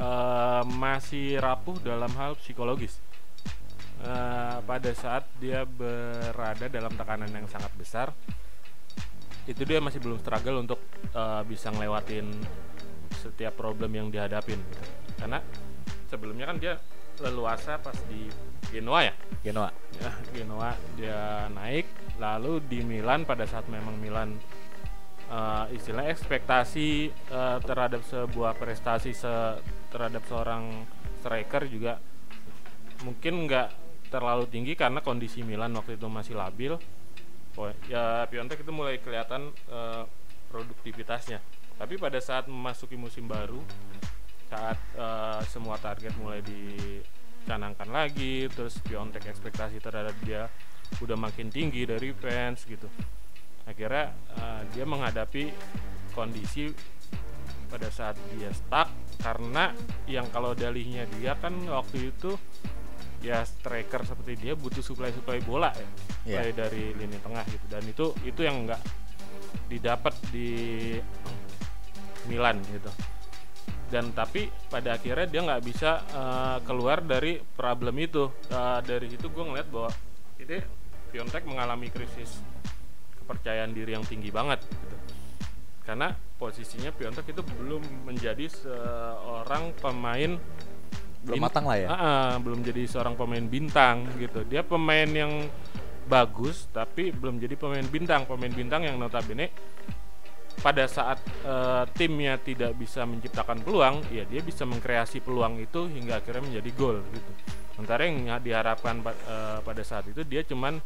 uh, masih rapuh dalam hal psikologis uh, pada saat dia berada dalam tekanan yang sangat besar itu dia masih belum struggle untuk uh, bisa ngelewatin setiap problem yang dihadapin gitu. karena sebelumnya kan dia leluasa pas di Genoa ya? Genoa. Ya, Genoa dia naik. Lalu di Milan pada saat memang Milan uh, istilah ekspektasi uh, terhadap sebuah prestasi se terhadap seorang striker juga mungkin nggak terlalu tinggi karena kondisi Milan waktu itu masih labil. Oh, ya Piontek itu mulai kelihatan uh, produktivitasnya. Tapi pada saat memasuki musim baru saat uh, semua target mulai dicanangkan lagi terus Piontek ekspektasi terhadap dia udah makin tinggi dari fans gitu. Akhirnya uh, dia menghadapi kondisi pada saat dia stuck karena yang kalau dalihnya dia kan waktu itu ya striker seperti dia butuh supply supply bola ya yeah. dari lini tengah gitu. Dan itu itu yang enggak didapat di Milan gitu dan tapi pada akhirnya dia nggak bisa uh, keluar dari problem itu. Uh, dari situ gue ngeliat bahwa ini Piontek mengalami krisis kepercayaan diri yang tinggi banget gitu. Karena posisinya Piontek itu belum menjadi seorang pemain belum matang lah ya. Uh, uh, belum jadi seorang pemain bintang gitu. Dia pemain yang bagus tapi belum jadi pemain bintang. Pemain bintang yang notabene pada saat uh, timnya tidak bisa menciptakan peluang, ya dia bisa mengkreasi peluang itu hingga akhirnya menjadi gol gitu. Sementara yang diharapkan uh, pada saat itu dia cuman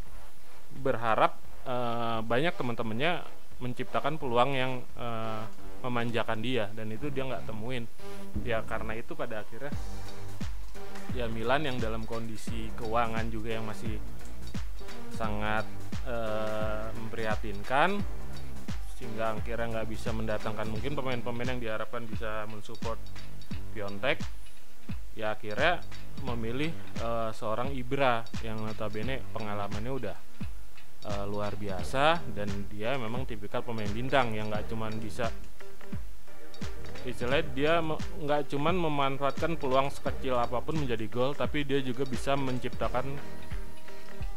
berharap uh, banyak teman-temannya menciptakan peluang yang uh, memanjakan dia dan itu dia nggak temuin. Ya karena itu pada akhirnya ya Milan yang dalam kondisi keuangan juga yang masih sangat memprihatinkan sehingga akhirnya nggak bisa mendatangkan. Mungkin pemain-pemain yang diharapkan bisa mensupport Piontek ya akhirnya memilih uh, seorang Ibra yang notabene pengalamannya udah uh, luar biasa dan dia memang tipikal pemain bintang yang nggak cuman bisa istilahnya dia nggak cuman memanfaatkan peluang sekecil apa pun menjadi gol tapi dia juga bisa menciptakan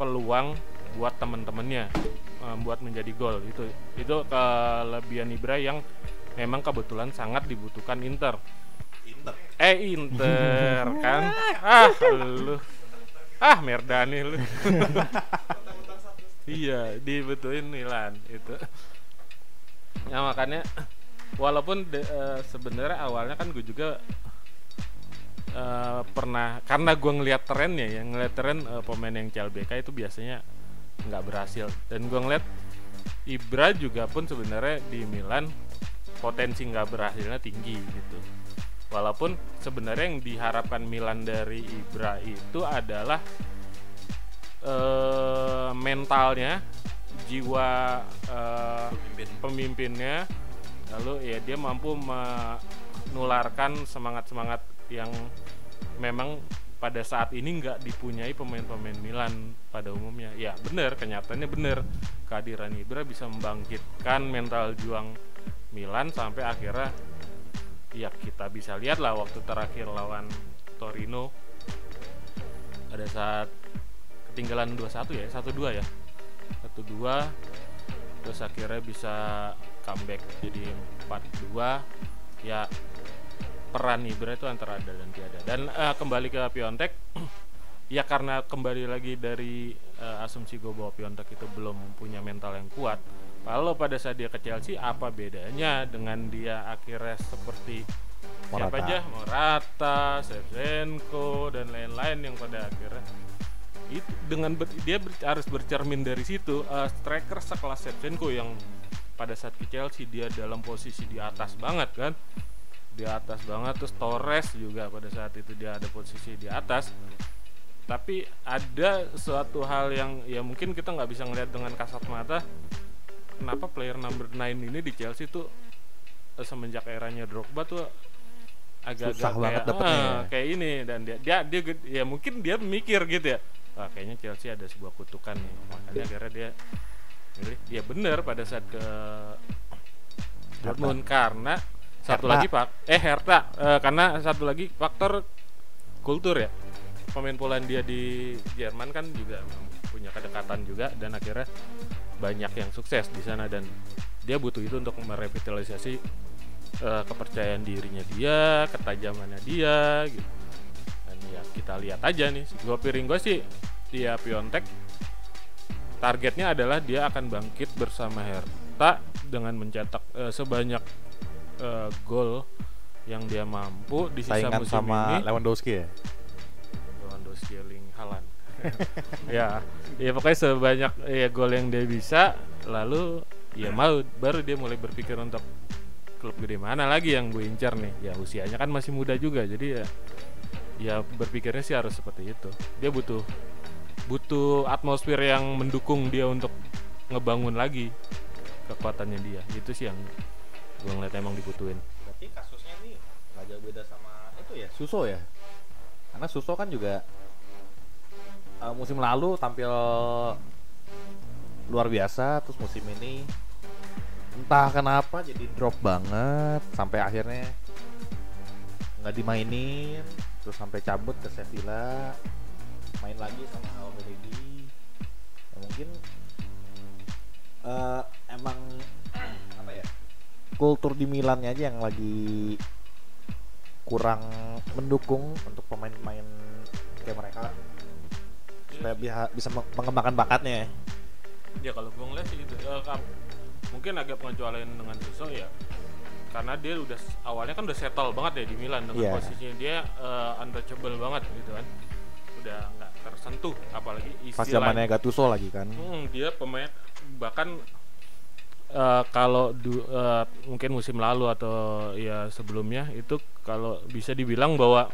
peluang buat teman-temannya um, buat menjadi gol itu itu kelebihan Ibra yang memang kebetulan sangat dibutuhkan Inter. Inter. Eh Inter kan. Ah lu. Ah Merdani lu. iya, dibutuhin Milan itu. Ya makanya walaupun de, uh, sebenarnya awalnya kan gue juga uh, pernah karena gue ngeliat trennya ya ngeliat tren uh, pemain yang CLBK itu biasanya nggak berhasil dan gue ngeliat Ibra juga pun sebenarnya di Milan potensi nggak berhasilnya tinggi gitu walaupun sebenarnya yang diharapkan Milan dari Ibra itu adalah uh, mentalnya jiwa uh, Pemimpin. pemimpinnya lalu ya dia mampu menularkan semangat semangat yang memang pada saat ini nggak dipunyai pemain-pemain Milan pada umumnya. Ya benar kenyataannya benar kehadiran Ibra bisa membangkitkan mental juang Milan sampai akhirnya ya kita bisa lihat lah waktu terakhir lawan Torino. Ada saat ketinggalan 2-1 ya 1-2 ya. 1-2 terus akhirnya bisa comeback jadi 4-2 ya peran Ibra itu antara ada dan tiada. Dan uh, kembali ke Piontek, ya karena kembali lagi dari uh, asumsi gue bahwa Piontek itu belum punya mental yang kuat. Kalau pada saat dia ke Chelsea, apa bedanya dengan dia akhirnya seperti siapa Morata. aja Morata, Shevchenko dan lain-lain yang pada akhirnya itu dengan ber- dia ber- harus bercermin dari situ eh, striker sekelas Shevchenko yang pada saat ke Chelsea dia dalam posisi di atas banget kan di atas banget terus Torres juga pada saat itu dia ada posisi di atas. Tapi ada suatu hal yang ya mungkin kita nggak bisa ngelihat dengan kasat mata kenapa player number 9 ini di Chelsea tuh eh, semenjak eranya Drogba tuh agak-agak Susah banget kayak, dapetnya "Ah, ya." kayak ini dan dia dia dia ya mungkin dia mikir gitu ya Wah, kayaknya Chelsea ada sebuah kutukan nih. Makanya akhirnya dia milih ya bener pada saat ke Dortmund. karena satu lagi pak. Eh Hertha eh, karena satu lagi faktor kultur ya. Pemain Polandia di Jerman kan juga punya kedekatan juga dan akhirnya banyak yang sukses di sana dan dia butuh itu untuk merevitalisasi eh, kepercayaan dirinya dia, ketajamannya dia gitu. Dan ya kita lihat aja nih, si gue piring gue sih dia Piontek. Targetnya adalah dia akan bangkit bersama Hertha dengan mencetak eh, sebanyak eh, gol yang dia mampu di sisa Saingan musim sama ini. Lewandowski ya. Lewandowski Erling Haaland. ya, ya pokoknya sebanyak ya gol yang dia bisa, lalu ya mau baru dia mulai berpikir untuk klub gede mana lagi yang gue incar nih. Ya usianya kan masih muda juga, jadi ya ya berpikirnya sih harus seperti itu. Dia butuh butuh atmosfer yang mendukung dia untuk ngebangun lagi kekuatannya dia. Itu sih yang gue ngeliat emang dibutuhin. Berarti kasusnya ini nggak jauh beda sama itu ya. Suso ya. Karena Suso kan juga uh, musim lalu tampil luar biasa, terus musim ini entah kenapa jadi drop banget sampai akhirnya nggak dimainin, terus sampai cabut ke Sevilla, main lagi sama Alberegi. Ya, mungkin eh, emang? Kultur di Milannya aja yang lagi kurang mendukung untuk pemain-pemain kayak mereka supaya bisa bisa meng- mengembangkan bakatnya. Ya kalau gue ngeliat sih gitu Eh, kap- mungkin agak pengecualian dengan Suso ya karena dia udah awalnya kan udah settle banget ya di Milan dengan Iya. posisinya dia eh, untouchable banget gitu kan udah nggak tersentuh apalagi Pas istilah zamannya Gattuso lagi kan. Hmm, dia pemain bahkan eh, kalau du- eh, mungkin musim lalu atau ya sebelumnya itu kalau bisa dibilang bahwa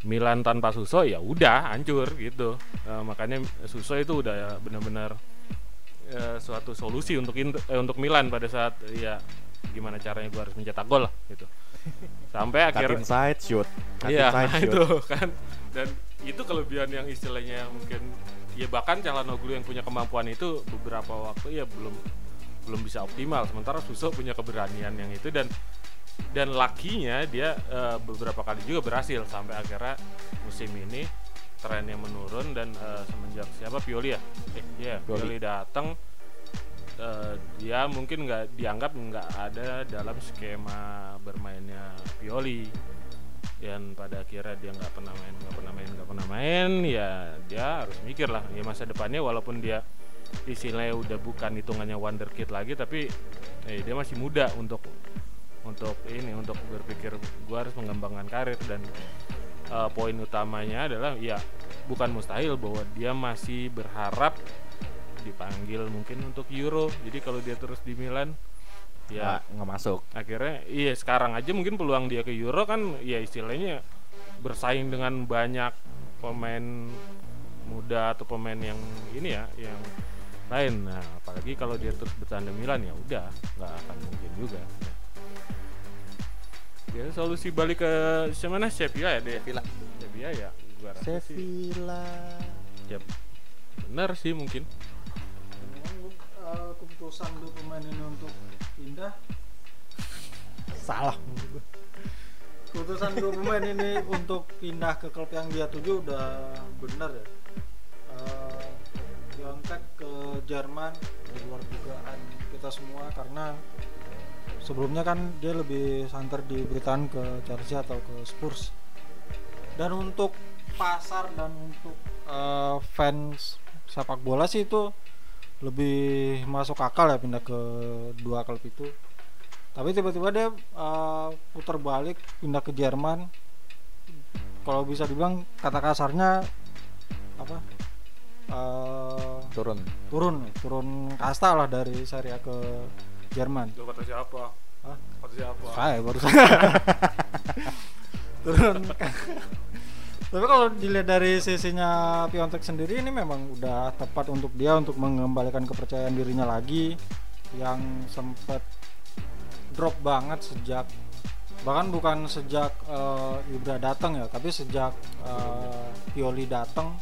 Milan tanpa Suso ya udah hancur gitu. Eh, makanya Suso itu udah benar-benar eh, suatu solusi untuk eh, untuk Milan pada saat ya gimana caranya gua harus mencetak gol lah gitu. Sampai akhirnya inside shoot. Iya, nah shoot. itu kan. Dan itu kelebihan yang istilahnya mungkin ya bahkan Calhanoglu yang punya kemampuan itu beberapa waktu ya belum belum bisa optimal. Sementara Suso punya keberanian yang itu dan dan lakinya dia eh, beberapa kali juga berhasil sampai akhirnya musim ini trennya menurun dan eh, semenjak siapa Pioli ya? Eh iya, Pioli. Pioli datang eh, dia mungkin nggak dianggap nggak ada dalam skema bermainnya Pioli dan pada akhirnya dia nggak pernah main nggak pernah main nggak pernah main ya dia harus mikir lah ya masa depannya walaupun dia istilahnya udah bukan hitungannya wonderkid lagi tapi eh, dia masih muda untuk untuk ini untuk berpikir gua harus mengembangkan karir dan eh, poin utamanya adalah ya bukan mustahil bahwa dia masih berharap dipanggil mungkin untuk Euro jadi kalau dia terus di Milan ya nggak masuk. akhirnya iya sekarang aja mungkin peluang dia ke Euro kan ya istilahnya bersaing dengan banyak pemain muda atau pemain yang ini ya yang lain. Nah apalagi kalau dia terus bertahan di Milan ya udah nggak akan mungkin juga. Ya solusi balik ke siapa mana Sevilla ya deh Sevilla. Sevilla ya gua rasa sih. Sevilla. ya benar sih mungkin. Eh, keputusan dua pemain ini untuk pindah? Salah. keputusan dua pemain ini untuk pindah ke klub yang dia tuju udah benar ya? Eh, Piontek ke Jerman di luar dugaan kita semua karena sebelumnya kan dia lebih santer diberitain ke Chelsea atau ke Spurs. Dan untuk pasar dan untuk eh, fans sepak bola sih itu lebih masuk akal ya pindah ke dua klub itu. Tapi tiba-tiba dia eh, putar balik pindah ke Jerman. Kalau bisa dibilang kata kasarnya apa eh, turun turun turun kasta lah dari Serie A ke Jerman Itu kata siapa? Hah? Kata siapa? saya baru turun tapi kalau dilihat dari sisinya Piontek sendiri ini memang udah tepat untuk dia untuk mengembalikan kepercayaan dirinya lagi yang sempat drop banget sejak bahkan bukan sejak eh, Ibra datang ya tapi sejak eh, Pioli datang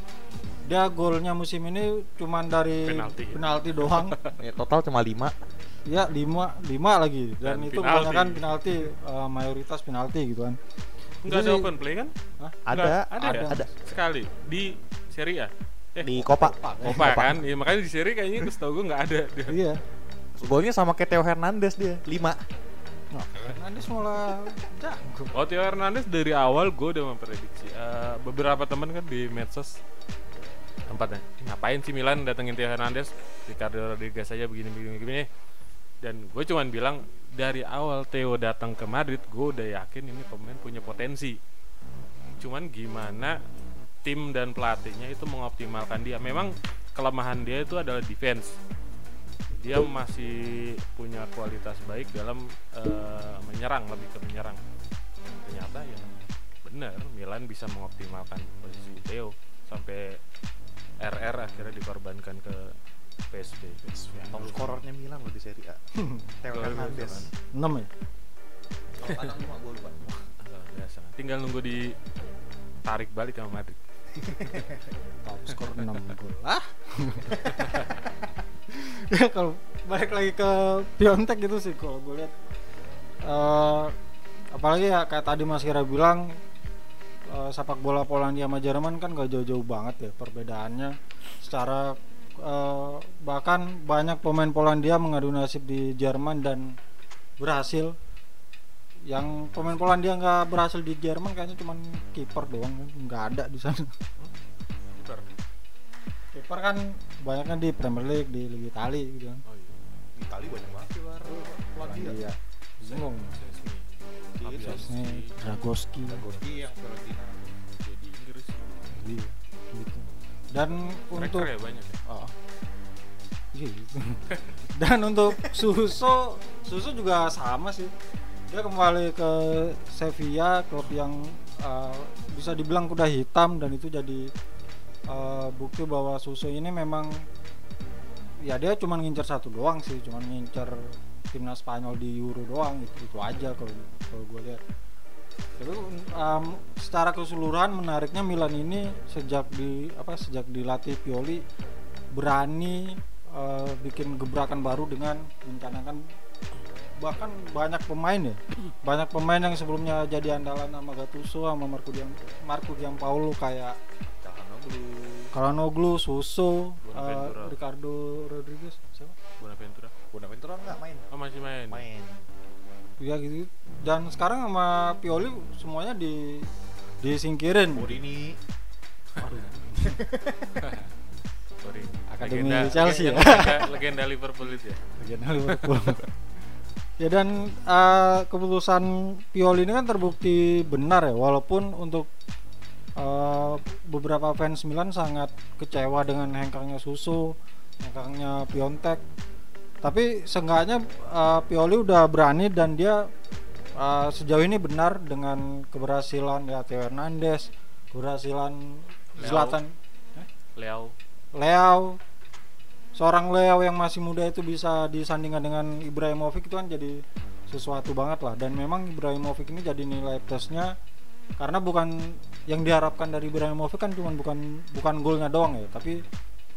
dia golnya musim ini cuman dari Penalti. penalti doang ya, total cuma 5 ya lima lima lagi dan, Dan itu penalti. kebanyakan penalti eh, mayoritas penalti gitu kan Enggak ada open play kan? Hah? ada Nggak, ada, ada. ya? ada Sekali di Serie A. Eh, di Copa Copa kan? Ya, makanya di Serie kayaknya setahu gue nggak ada. dia. iya golnya sama kayak Theo Hernandez dia 5 nah, malah jago Oh Theo Hernandez dari awal gue udah memprediksi Eh, beberapa teman kan di medsos tempatnya. Ngapain sih Milan datengin Theo Hernandez? Ricardo Rodriguez saja begini begini begini. Dan gue cuman bilang dari awal Theo datang ke Madrid gue udah yakin ini pemain punya potensi. Cuman gimana tim dan pelatihnya itu mengoptimalkan dia? Memang kelemahan dia itu adalah defense. Dia masih punya kualitas baik dalam eh, menyerang lebih ke menyerang. Dan ternyata ya benar Milan bisa mengoptimalkan posisi Theo sampai RR akhirnya dikorbankan ke PSV top scorernya Milan loh di Serie A. Theo Hernandez. kan? 6 ya? Lupa. Biasa. Tinggal nunggu di tarik balik sama Madrid. Top skor 6 gol. Lah? Ya kalau balik lagi ke Piontek gitu sih kalau gue lihat eh, apalagi ya kayak tadi Mas Kira bilang eh, sepak bola Polandia sama Jerman kan gak jauh-jauh banget ya perbedaannya. Secara eh, bahkan banyak pemain Polandia mengadu nasib di Jerman dan berhasil. Yang pemain Polandia nggak berhasil di Jerman kayaknya cuman kiper doang kan nggak ada di sana. Kiper. kiper kan banyaknya di Premier League di Liga Italia gitu kan. Oh iya. Itali banyak banget. Luar Polandia. Bingung Szczesny. Gitu. Chesney, Dragowski Goski yang Fiorentina jadi Inggris iya gitu dan untuk ya banyak ya Oh. Iya, gitu. dan untuk Suso Suso juga sama sih dia kembali ke Sevilla klub yang uh, bisa dibilang kuda hitam dan itu jadi uh, bukti bahwa Suso ini memang ya dia cuma ngincer satu doang sih cuma ngincer timnas Spanyol di Euro doang itu itu aja kalau kalau gue lihat. Tapi um, secara keseluruhan menariknya Milan ini sejak di apa sejak dilatih Pioli berani uh, bikin gebrakan baru dengan mencanangkan bahkan banyak pemain ya. Banyak pemain yang sebelumnya jadi andalan sama Gattuso sama Marco Diam Marco Giampaolo kayak Calhanoglu. Kalanoglu, Suso, uh, Ricardo Rodriguez? Bonaventura nggak main oh masih main main Ya gitu. Dan sekarang sama Pioli semuanya di disingkirin. Morini sorry Akademi Legenda- Chelsea ya. legenda, legenda Liverpool itu ya Legenda Liverpool. ya dan uh, keputusan Pioli ini kan terbukti benar ya walaupun untuk uh, beberapa fans Milan sangat kecewa dengan hengkangnya Susu, hengkangnya Piontek. Tapi seenggaknya uh, Pioli udah berani dan dia uh, sejauh ini benar dengan keberhasilan ya Theo Hernandez, keberhasilan Leao. Zlatan. Leo. Leao seorang Leao yang masih muda itu bisa disandingkan dengan Ibrahimovic itu kan jadi sesuatu banget lah. Dan memang Ibrahimovic ini jadi nilai plusnya karena bukan yang diharapkan dari Ibrahimovic kan cuma bukan bukan golnya doang ya. Tapi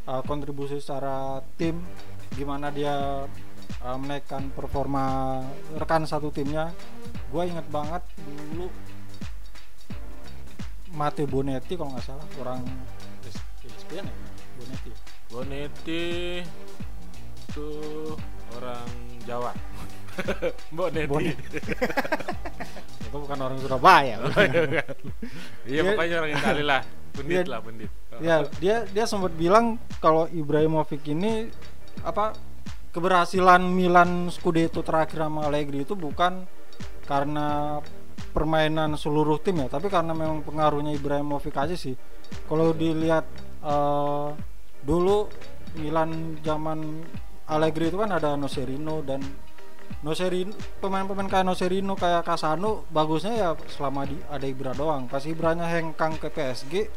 uh, kontribusi secara tim gimana dia uh, menaikkan performa rekan satu timnya. Gue inget banget dulu Matteo Bonetti kalau nggak salah. Orang ESPN ya? Bonetti Bonetti itu orang Jawa. Bonetti. Bonetti. itu bukan orang Surabaya iya Dia- pokoknya orang Itali lah. Pendit Dia- lah pendit ya dia dia sempat bilang kalau Ibrahimovic ini apa keberhasilan Milan Scudetto terakhir sama Allegri itu bukan karena permainan seluruh tim ya, tapi karena memang pengaruhnya Ibrahimovic aja sih. Kalau dilihat eh, dulu Milan zaman Allegri itu kan ada Nocerino dan Nocerino pemain-pemain kayak Nocerino kayak Casano bagusnya ya selama di, ada Ibra doang. Pas Ibranya hengkang ke PSG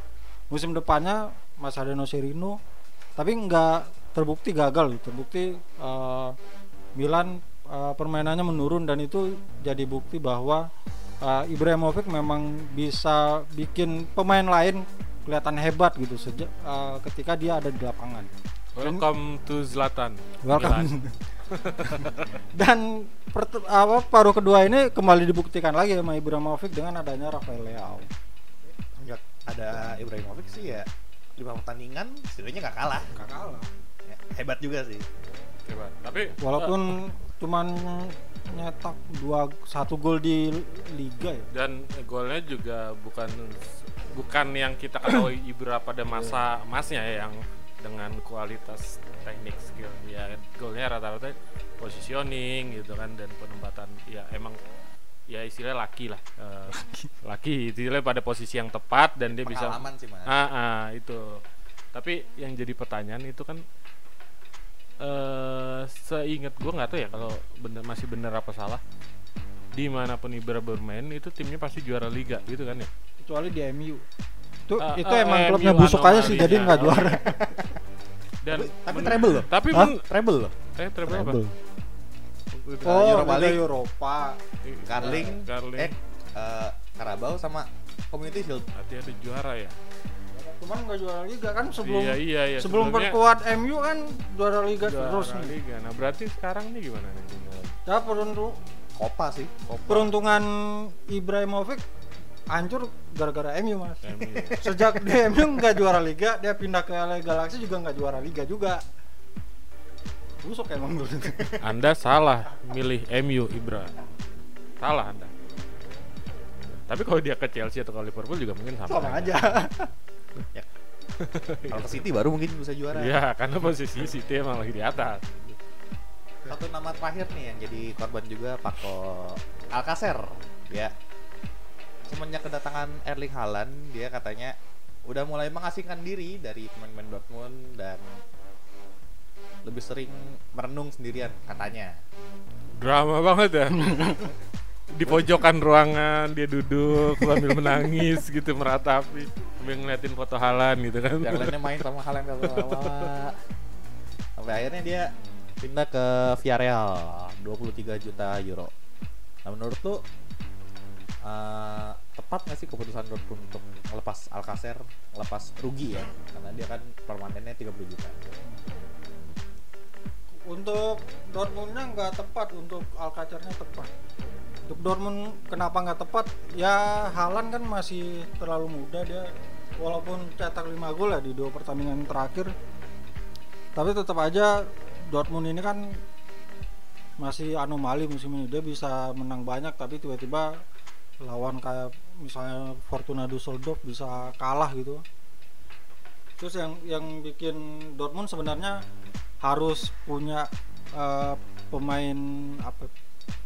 musim depannya masih ada Nocerino tapi nggak terbukti gagal. Terbukti eh, Milan eh, permainannya menurun dan itu jadi bukti bahwa eh, Ibrahimovic memang bisa bikin pemain lain kelihatan hebat gitu sejak eh, ketika dia ada di lapangan. Welcome to Zlatan. Welcome. Dan pert- apa paruh kedua ini kembali dibuktikan lagi sama Ibrahimovic dengan adanya Rafael Leao. Nggak ada Ibrahimovic sih ya lima pertandingan setidaknya nggak kalah Gak kalah. Hebat juga sih. Coba. Tapi Walaupun cuman nyetak dua satu gol di liga ya. dan golnya juga bukan bukan yang kita ketahui Ibra pada masa emasnya ya yang dengan kualitas teknik skill. Ya golnya rata-rata positioning gitu kan dan penempatan. Ya emang ya istilahnya laki lah. Eh, laki istilahnya pada posisi yang tepat dan dia bisa pengalaman sih mas. Ah, ah, itu. Tapi yang jadi pertanyaan itu kan eh seingat gue nggak tahu ya kalau bener masih bener apa salah. Di mana pun Ibra bermain itu timnya pasti juara liga gitu kan ya? Kecuali di MU. Itu Ah, itu ah, emang MU klubnya busuk aja sih jadi nggak juara. dan tapi, men- treble loh. tapi men- treble loh. Eh treble apa? Udah Oh, Europa Liga League. Eropa. Carling, Carling. eh eh, Carabao sama Community Shield. Berarti ada juara ya Cuman nggak juara liga kan sebelum iya iya iya sebelum perkuat MU kan juara liga juara terus nih. liga nah berarti sekarang nih gimana nih Ya peruntu- Copa sih peruntungan Ibrahimovic hancur gara-gara MU mas. MU. Sejak dia MU nggak juara liga, dia pindah ke LA Galaxy juga nggak juara liga juga. Busuk emang dulu. Anda salah milih MU Ibra. Salah Anda. Tapi kalau dia ke Chelsea atau ke Liverpool juga mungkin sama. Sama aja. kalau ke City baru mungkin bisa juara. Iya, karena posisi City emang lagi di atas. satu nama terakhir nih yang jadi korban juga Paco Alcacer. Dia semenjak kedatangan Erling Haaland dia katanya udah mulai mengasingkan diri dari pemain-pemain Dortmund dan lebih sering merenung sendirian katanya. Drama banget ya. di pojokan ruangan dia duduk sambil menangis gitu meratapi sambil ngeliatin foto Halan gitu kan. yang lainnya main sama Haaland kalau lama sampai akhirnya dia pindah ke Villarreal 23 juta euro. Nah menurut lu eh, tepat nggak sih keputusan Dortmund untuk melepas Alcacer lepas rugi ya? Karena dia kan permanennya 30 juta untuk Dortmundnya nggak tepat, untuk Alcacernya tepat. Untuk Dortmund kenapa nggak tepat? Ya Halan kan masih terlalu muda dia, walaupun cetak 5 gol ya di dua pertandingan terakhir. Tapi tetap aja Dortmund ini kan masih anomali musim ini. Dia bisa menang banyak tapi tiba-tiba lawan kayak misalnya Fortuna Düsseldorf bisa kalah gitu. Terus yang yang bikin Dortmund sebenarnya harus punya eh, pemain apa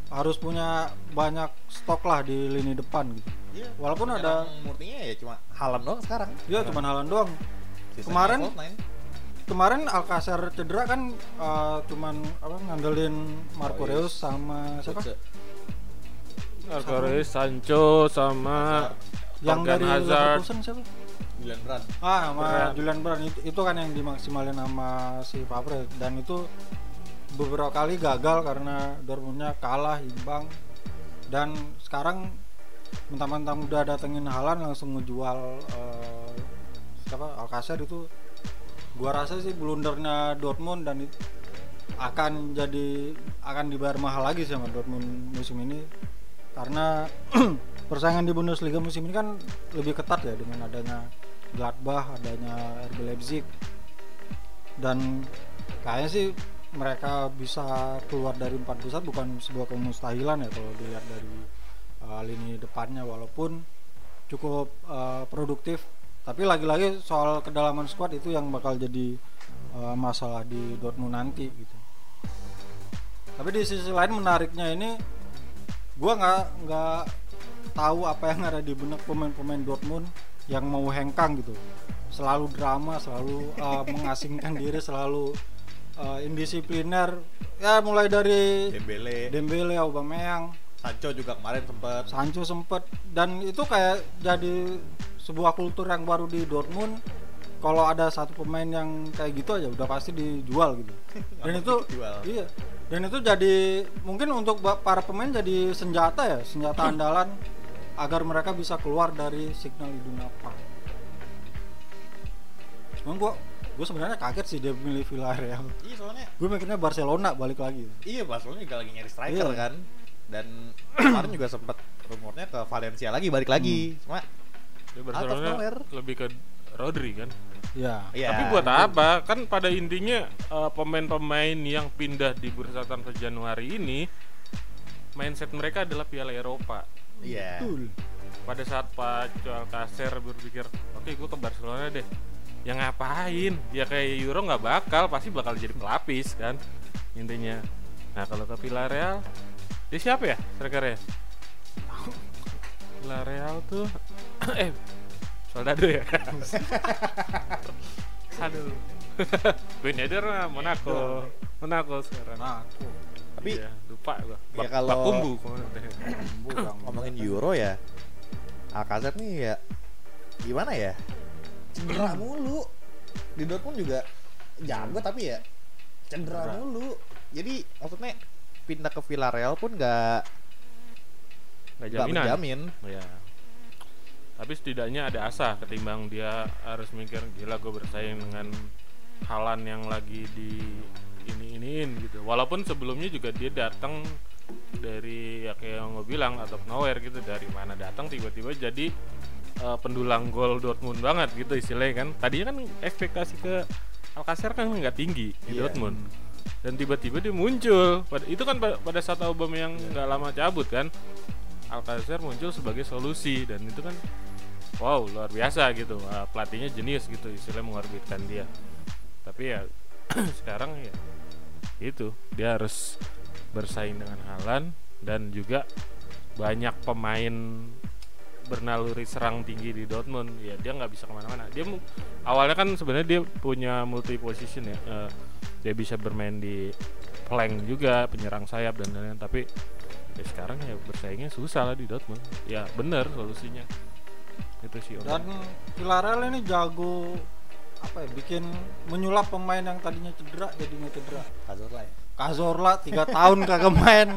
harus punya banyak stok lah di lini depan gitu. Iya, Walaupun ada murninya ya cuma Haaland doang sekarang ya cuman Haaland doang. Sisanya Kemarin-. Kemarin Alcacer cedera kan eh, cuman apa ngandelin Marco Reus. Reus sama siapa? Götze. Alvarez, Sancho sama Yang dari Hazard. Leverkusen siapa? Julian Brand Ah, sama Brand. Julian Brand itu, itu kan yang dimaksimalin sama si Favre. Dan itu beberapa kali gagal karena Dortmundnya kalah imbang. Dan sekarang mentang-mentang udah datengin Halan langsung ngejual eh, siapa? Alcacer itu. Gua rasa sih blundernya Dortmund dan it- akan jadi akan dibayar mahal lagi sih sama Dortmund musim ini. Karena persaingan di Bundesliga musim ini kan lebih ketat ya dengan adanya Gladbach, adanya RB Leipzig. Dan kayaknya sih mereka bisa keluar dari empat besar bukan sebuah kemustahilan ya kalau dilihat dari uh, lini depannya. Walaupun cukup uh, produktif. Tapi lagi-lagi soal kedalaman squad itu yang bakal jadi uh, masalah di Dortmund nanti gitu. Tapi di sisi lain menariknya ini gua nggak nggak tahu apa yang ada di benak pemain-pemain Dortmund yang mau hengkang gitu. Selalu drama, selalu uh, mengasingkan diri, selalu uh, indisipliner. Ya mulai dari Dembele, Dembele, Aubameyang, Sancho juga kemarin sempet. Sancho sempet. Dan itu kayak jadi sebuah kultur yang baru di Dortmund. Kalau ada satu pemain yang kayak gitu aja udah pasti dijual gitu. Dan itu dijual. iya. Dan itu jadi mungkin untuk para pemain jadi senjata ya senjata andalan agar mereka bisa keluar dari signal Iduna Park cuman gua gua sebenarnya kaget sih dia milih Villarreal. Iya soalnya gue mikirnya Barcelona balik lagi. Iya Barcelona juga lagi nyari striker Iya. kan. Dan kemarin juga sempet rumornya ke Valencia lagi balik lagi. Cuma Dia Barcelona lebih ke Rodri kan. ya ya Tapi buat apa? Kan pada intinya eh, pemain-pemain yang pindah di bursa transfer Januari ini mindset mereka adalah Piala Eropa. Iya betul Pada saat Pak Alcacer berpikir, oke gue ke Barcelona deh. Ya ngapain? Ya kayak Euro nggak bakal, pasti bakal jadi pelapis kan intinya. Nah kalau ke Villarreal, dia siapa ya strikernya? Villarreal tuh, eh Soldado ya. Aduh. Ben Yedder mah Monaco. Monaco sekarang. aku Tapi Iya, lupa gua. Ya kalau- bukan ngomongin Euro ya Alcacer nih ya Gimana ya Cedera mulu Di Dortmund juga jago tapi ya Cedera Cedera. mulu Jadi maksudnya pindah ke Villarreal pun gak, Nggak gak jaminan. menjamin Ya. Tapi setidaknya ada asa ketimbang dia harus mikir gila gue bersaing dengan Halan yang lagi di ini iniin gitu. Walaupun sebelumnya juga dia datang dari ya kayak yang gue bilang atau nowhere gitu dari mana datang tiba-tiba jadi eh, pendulang gol Dortmund banget gitu istilahnya kan. Tadinya kan ekspektasi ke Alcacer kan nggak tinggi di Iya. Dortmund dan tiba-tiba dia muncul. Pada itu kan pa- pada saat Aubameyang nggak lama cabut kan. Alcacer muncul sebagai solusi dan itu kan wow luar biasa gitu Ah, pelatihnya jenius gitu istilah mengorbitkan dia tapi ya sekarang ya itu dia harus bersaing dengan Halan dan juga banyak pemain bernaluri serang tinggi di Dortmund. Ya dia nggak bisa ke mana-mana. Dia awalnya kan sebenarnya dia punya multi position ya. Eh, dia bisa bermain di flank juga penyerang sayap dan lain-lain. Tapi ya sekarang ya bersaingnya susah lah di Dortmund. Ya bener solusinya. Itu sih dan Villarreal ini jago apa ya bikin menyulap pemain yang tadinya cedera jadi nggak cedera. Cazorla ya? Cazorla tiga tahun kagak main.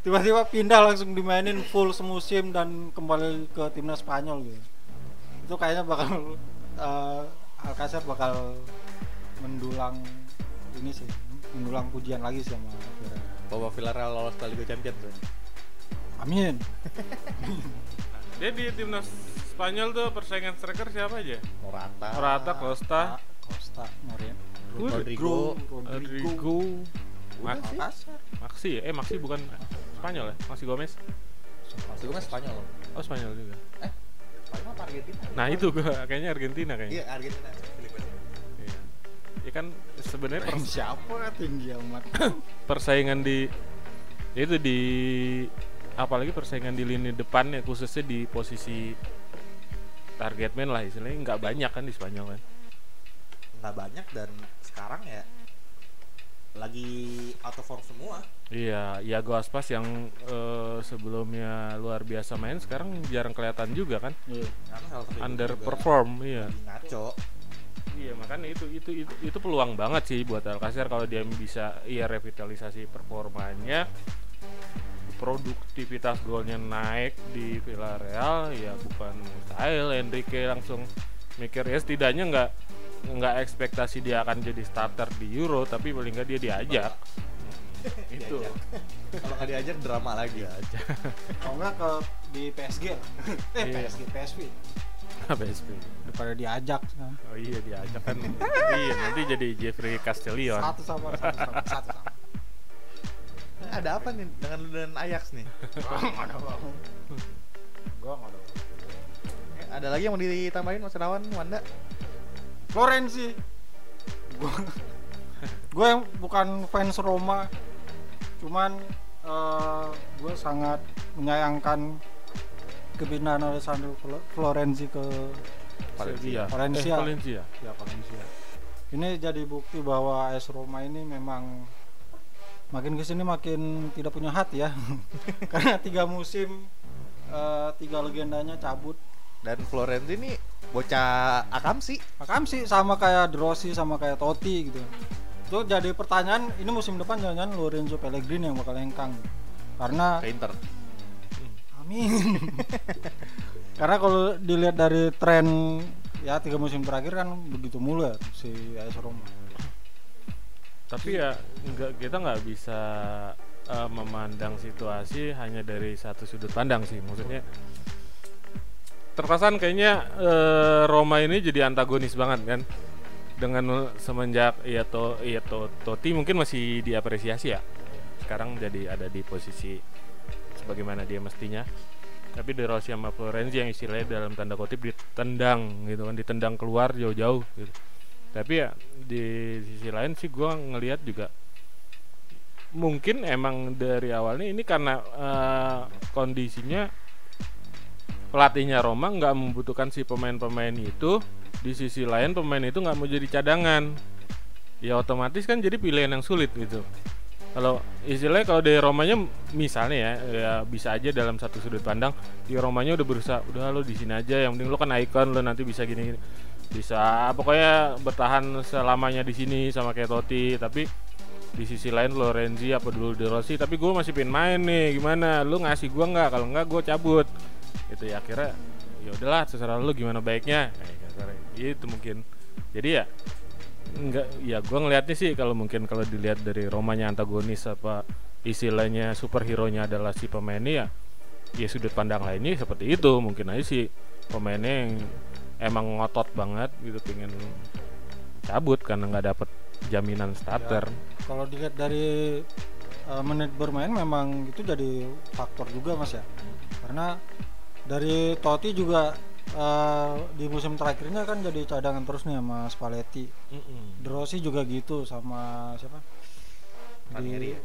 Tiba-tiba pindah langsung dimainin full semusim dan kembali ke timnas Spanyol gitu. Itu kayaknya bakal uh, Alcacer bakal mendulang ini sih mendulang pujian lagi sih sama Villarreal. Bahwa Villarreal lolos ke Liga Champions ya? Amin dia di timnas Spanyol tuh persaingan striker siapa aja? Morata. Morata Costa. Costa Morin Rodrigo. Rodrigo. Udah Max- sih. Alcacer Maxi ya? eh Maxi bukan Spanyol ya? Maxi Gomez. Gue kan Spanyol. Oh Spanyol juga. Spanyol apa Argentina? nah itu gua kayaknya Argentina kayaknya. Iya Argentina. Iya. Ya kan sebenarnya pers- siapa tinggi amat? persaingan di ya itu di apalagi persaingan di lini depan ya khususnya di posisi target man lah istilahnya nggak banyak kan di Spanyol kan? Nggak banyak dan sekarang ya lagi out of form semua. Iya Iago Aspas yang eh, sebelumnya luar biasa main sekarang jarang kelihatan juga kan? Iya. underperform iya. ngaco. Iya makanya itu itu itu itu peluang banget sih buat Alcacer kalau dia bisa iya revitalisasi performanya produktivitas golnya naik di Villarreal ya bukan mustahil Enrique langsung mikir ya setidaknya nggak nggak ekspektasi dia akan jadi starter di Euro tapi paling nggak dia diajak. Itu. Diajak. kalau nggak diajak drama lagi. Diajak. Kalau nggak ke di PSG eh Iya. PSG PSV PSV daripada diajak. Kan. oh iya diajak kan. Iya nanti jadi Jeffrey Castellion. Satu sama satu sama satu sama ada apa nih dengan lu dan Ajax nih nggak ada bang gua nggak ada Eh, ada lagi yang mau ditambahin Mas Rawan Wanda Florenzi gua gua yang bukan fans Roma cuman gue sangat menyayangkan kepindahan Alessandro Flo- Florenzi ke Sevilla. Valencia. Eh, Valencia. ya Valencia. Ini jadi bukti bahwa AS Roma ini memang makin ke sini makin tidak punya hati ya, karena tiga musim eh, tiga legendanya cabut. Dan Florenzi ini bocah akam sih. Makam sih sama kayak De Rossi sama kayak Totti gitu. Itu jadi pertanyaan ini musim depan jangan-jangan Lorenzo Pellegrini yang bakal hengkang. Karena Ke Inter. amin. Karena kalau dilihat dari tren ya tiga musim terakhir kan begitu mulu ya si AS Roma. Tapi ya nggak kita nggak bisa eh, memandang situasi hanya dari satu sudut pandang sih. Maksudnya terkesan kayaknya eh, Roma ini jadi antagonis banget kan. Dengan semenjak ya to ya to, Totti mungkin masih diapresiasi ya. Sekarang jadi ada di posisi sebagaimana dia mestinya. Tapi De Rossi sama Florenzi yang istilahnya dalam tanda kutip ditendang gitu kan, ditendang keluar jauh-jauh gitu tapi ya di sisi lain sih gua ngelihat juga mungkin emang dari awalnya ini karena eh, kondisinya pelatihnya Roma nggak membutuhkan si pemain-pemain itu di sisi lain pemain itu nggak mau jadi cadangan. Ya otomatis kan jadi pilihan yang sulit gitu. Kalau istilahnya kalau dari Romanya misalnya ya, ya bisa aja dalam satu sudut pandang di Romanya udah berusaha udah lo di sini aja yang penting lo kan icon lo nanti bisa gini, gini bisa pokoknya bertahan selamanya di sini sama kayak Totti tapi di sisi lain Lorenzi apa dulu De Rossi tapi gue masih pengen main nih gimana? Lu ngasih gue nggak? Kalau nggak gue cabut. Itu ya akhirnya ya udahlah terserah lu gimana baiknya. Kasarnya. itu mungkin. Jadi ya enggak ya gue ngelihatnya sih kalau mungkin kalau dilihat dari Romanya antagonis apa istilahnya superhero nya adalah si pemainnya ya ya sudut pandang lainnya seperti itu. Mungkin aja sih pemainnya yang emang ngotot banget gitu pengen cabut karena nggak dapet jaminan starter Kalau dilihat dari uh, menit bermain memang itu jadi faktor juga mas ya. Karena dari Totti juga uh, di musim terakhirnya kan jadi cadangan terus nih sama Spalletti. Mm-mm. De Rossi juga gitu sama siapa? Ranieri ya?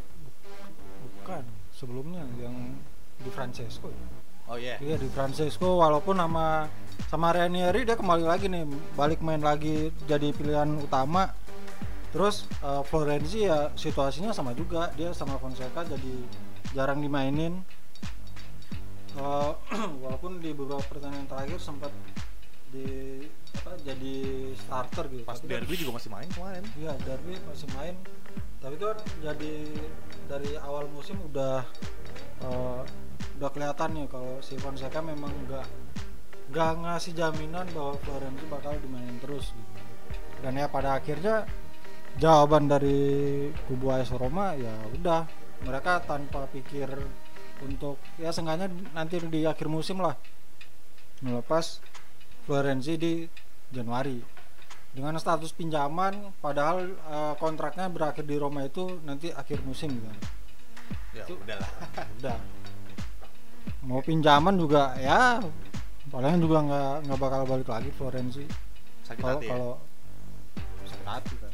bukan sebelumnya yang di Francesco. ya? Oh iya. Iya di Francesco walaupun sama sama Ranieri dia kembali lagi nih balik main lagi jadi pilihan utama. Terus eh, Florenzi ya situasinya sama juga dia sama Fonseca jadi jarang dimainin. Eh, walaupun di beberapa pertandingan terakhir sempat di apa jadi starter gitu. Pas Tapi kan- derby juga masih main kemarin. Iya, Derby masih main. Tapi itu kan jadi dari awal musim udah eh, udah kelihatan nih kalau si Fonseca memang nggak nggak ngasih jaminan bahwa Florenzi bakal dimainin terus gitu. Dan ya pada akhirnya jawaban dari kubu AS Roma ya udah mereka tanpa pikir untuk ya seenggaknya nanti di akhir musim lah melepas Florenzi di Januari dengan status pinjaman padahal eh, kontraknya berakhir di Roma itu nanti akhir musim gitu Ya Itu- udahlah. udah mau pinjaman juga ya paling juga nggak nggak bakal balik lagi Florenzi Sakit kalau hati ya. kalau sakit hati kan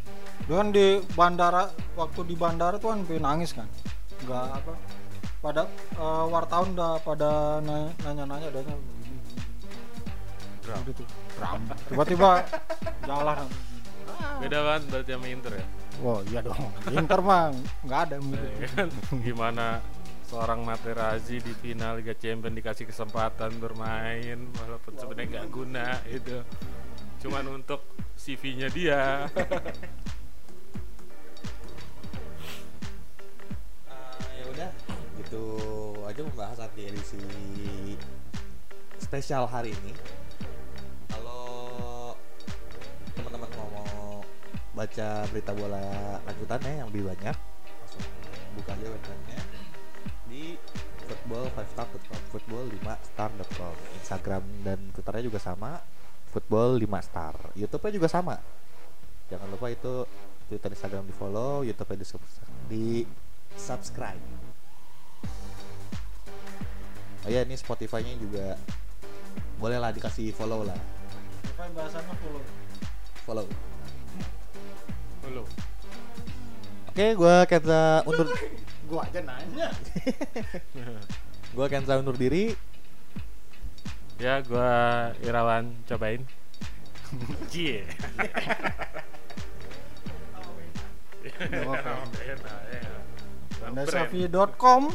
dia kan di bandara waktu di bandara tuh kan nangis kan nggak apa pada eh, wartawan udah pada na- nanya-nanya adanya. Drum. Drum. tiba-tiba jalan beda kan berarti sama Inter ya wah iya dong Inter mah nggak ada yang mirip. Ya kan? gimana seorang Materazzi di final Liga Champions dikasih kesempatan bermain walaupun sebenarnya nggak guna itu. Cuman untuk CV-nya dia. Ah, ya udah gitu aja membahas di edisi spesial hari ini. Kalau teman-teman mau, mau baca berita bola lanjutannya yang lebih banyak langsung buka aja websitenya di football5star.com football. 5star.com Instagram dan Twitternya juga sama. Football 5 star. YouTube-nya juga sama. Jangan lupa itu Twitter Instagram di follow YouTube-nya di, di subscribe. Oh iya ini Spotify-nya juga bolehlah dikasih follow lah. Apa yang bahasannya follow. Follow. Halo. oke gua Kenza undur Gua aja nanya. Gua Kenza undur diri. Ya, gua Irawan cobain. Cie. Andasafi.com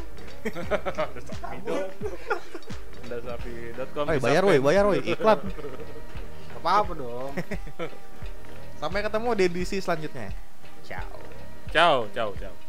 Andasafi.com. Woi, bayar woi, bayar woi, iklan. apa apa dong. Sampai ketemu di edisi selanjutnya. Ciao. Ciao, ciao, ciao.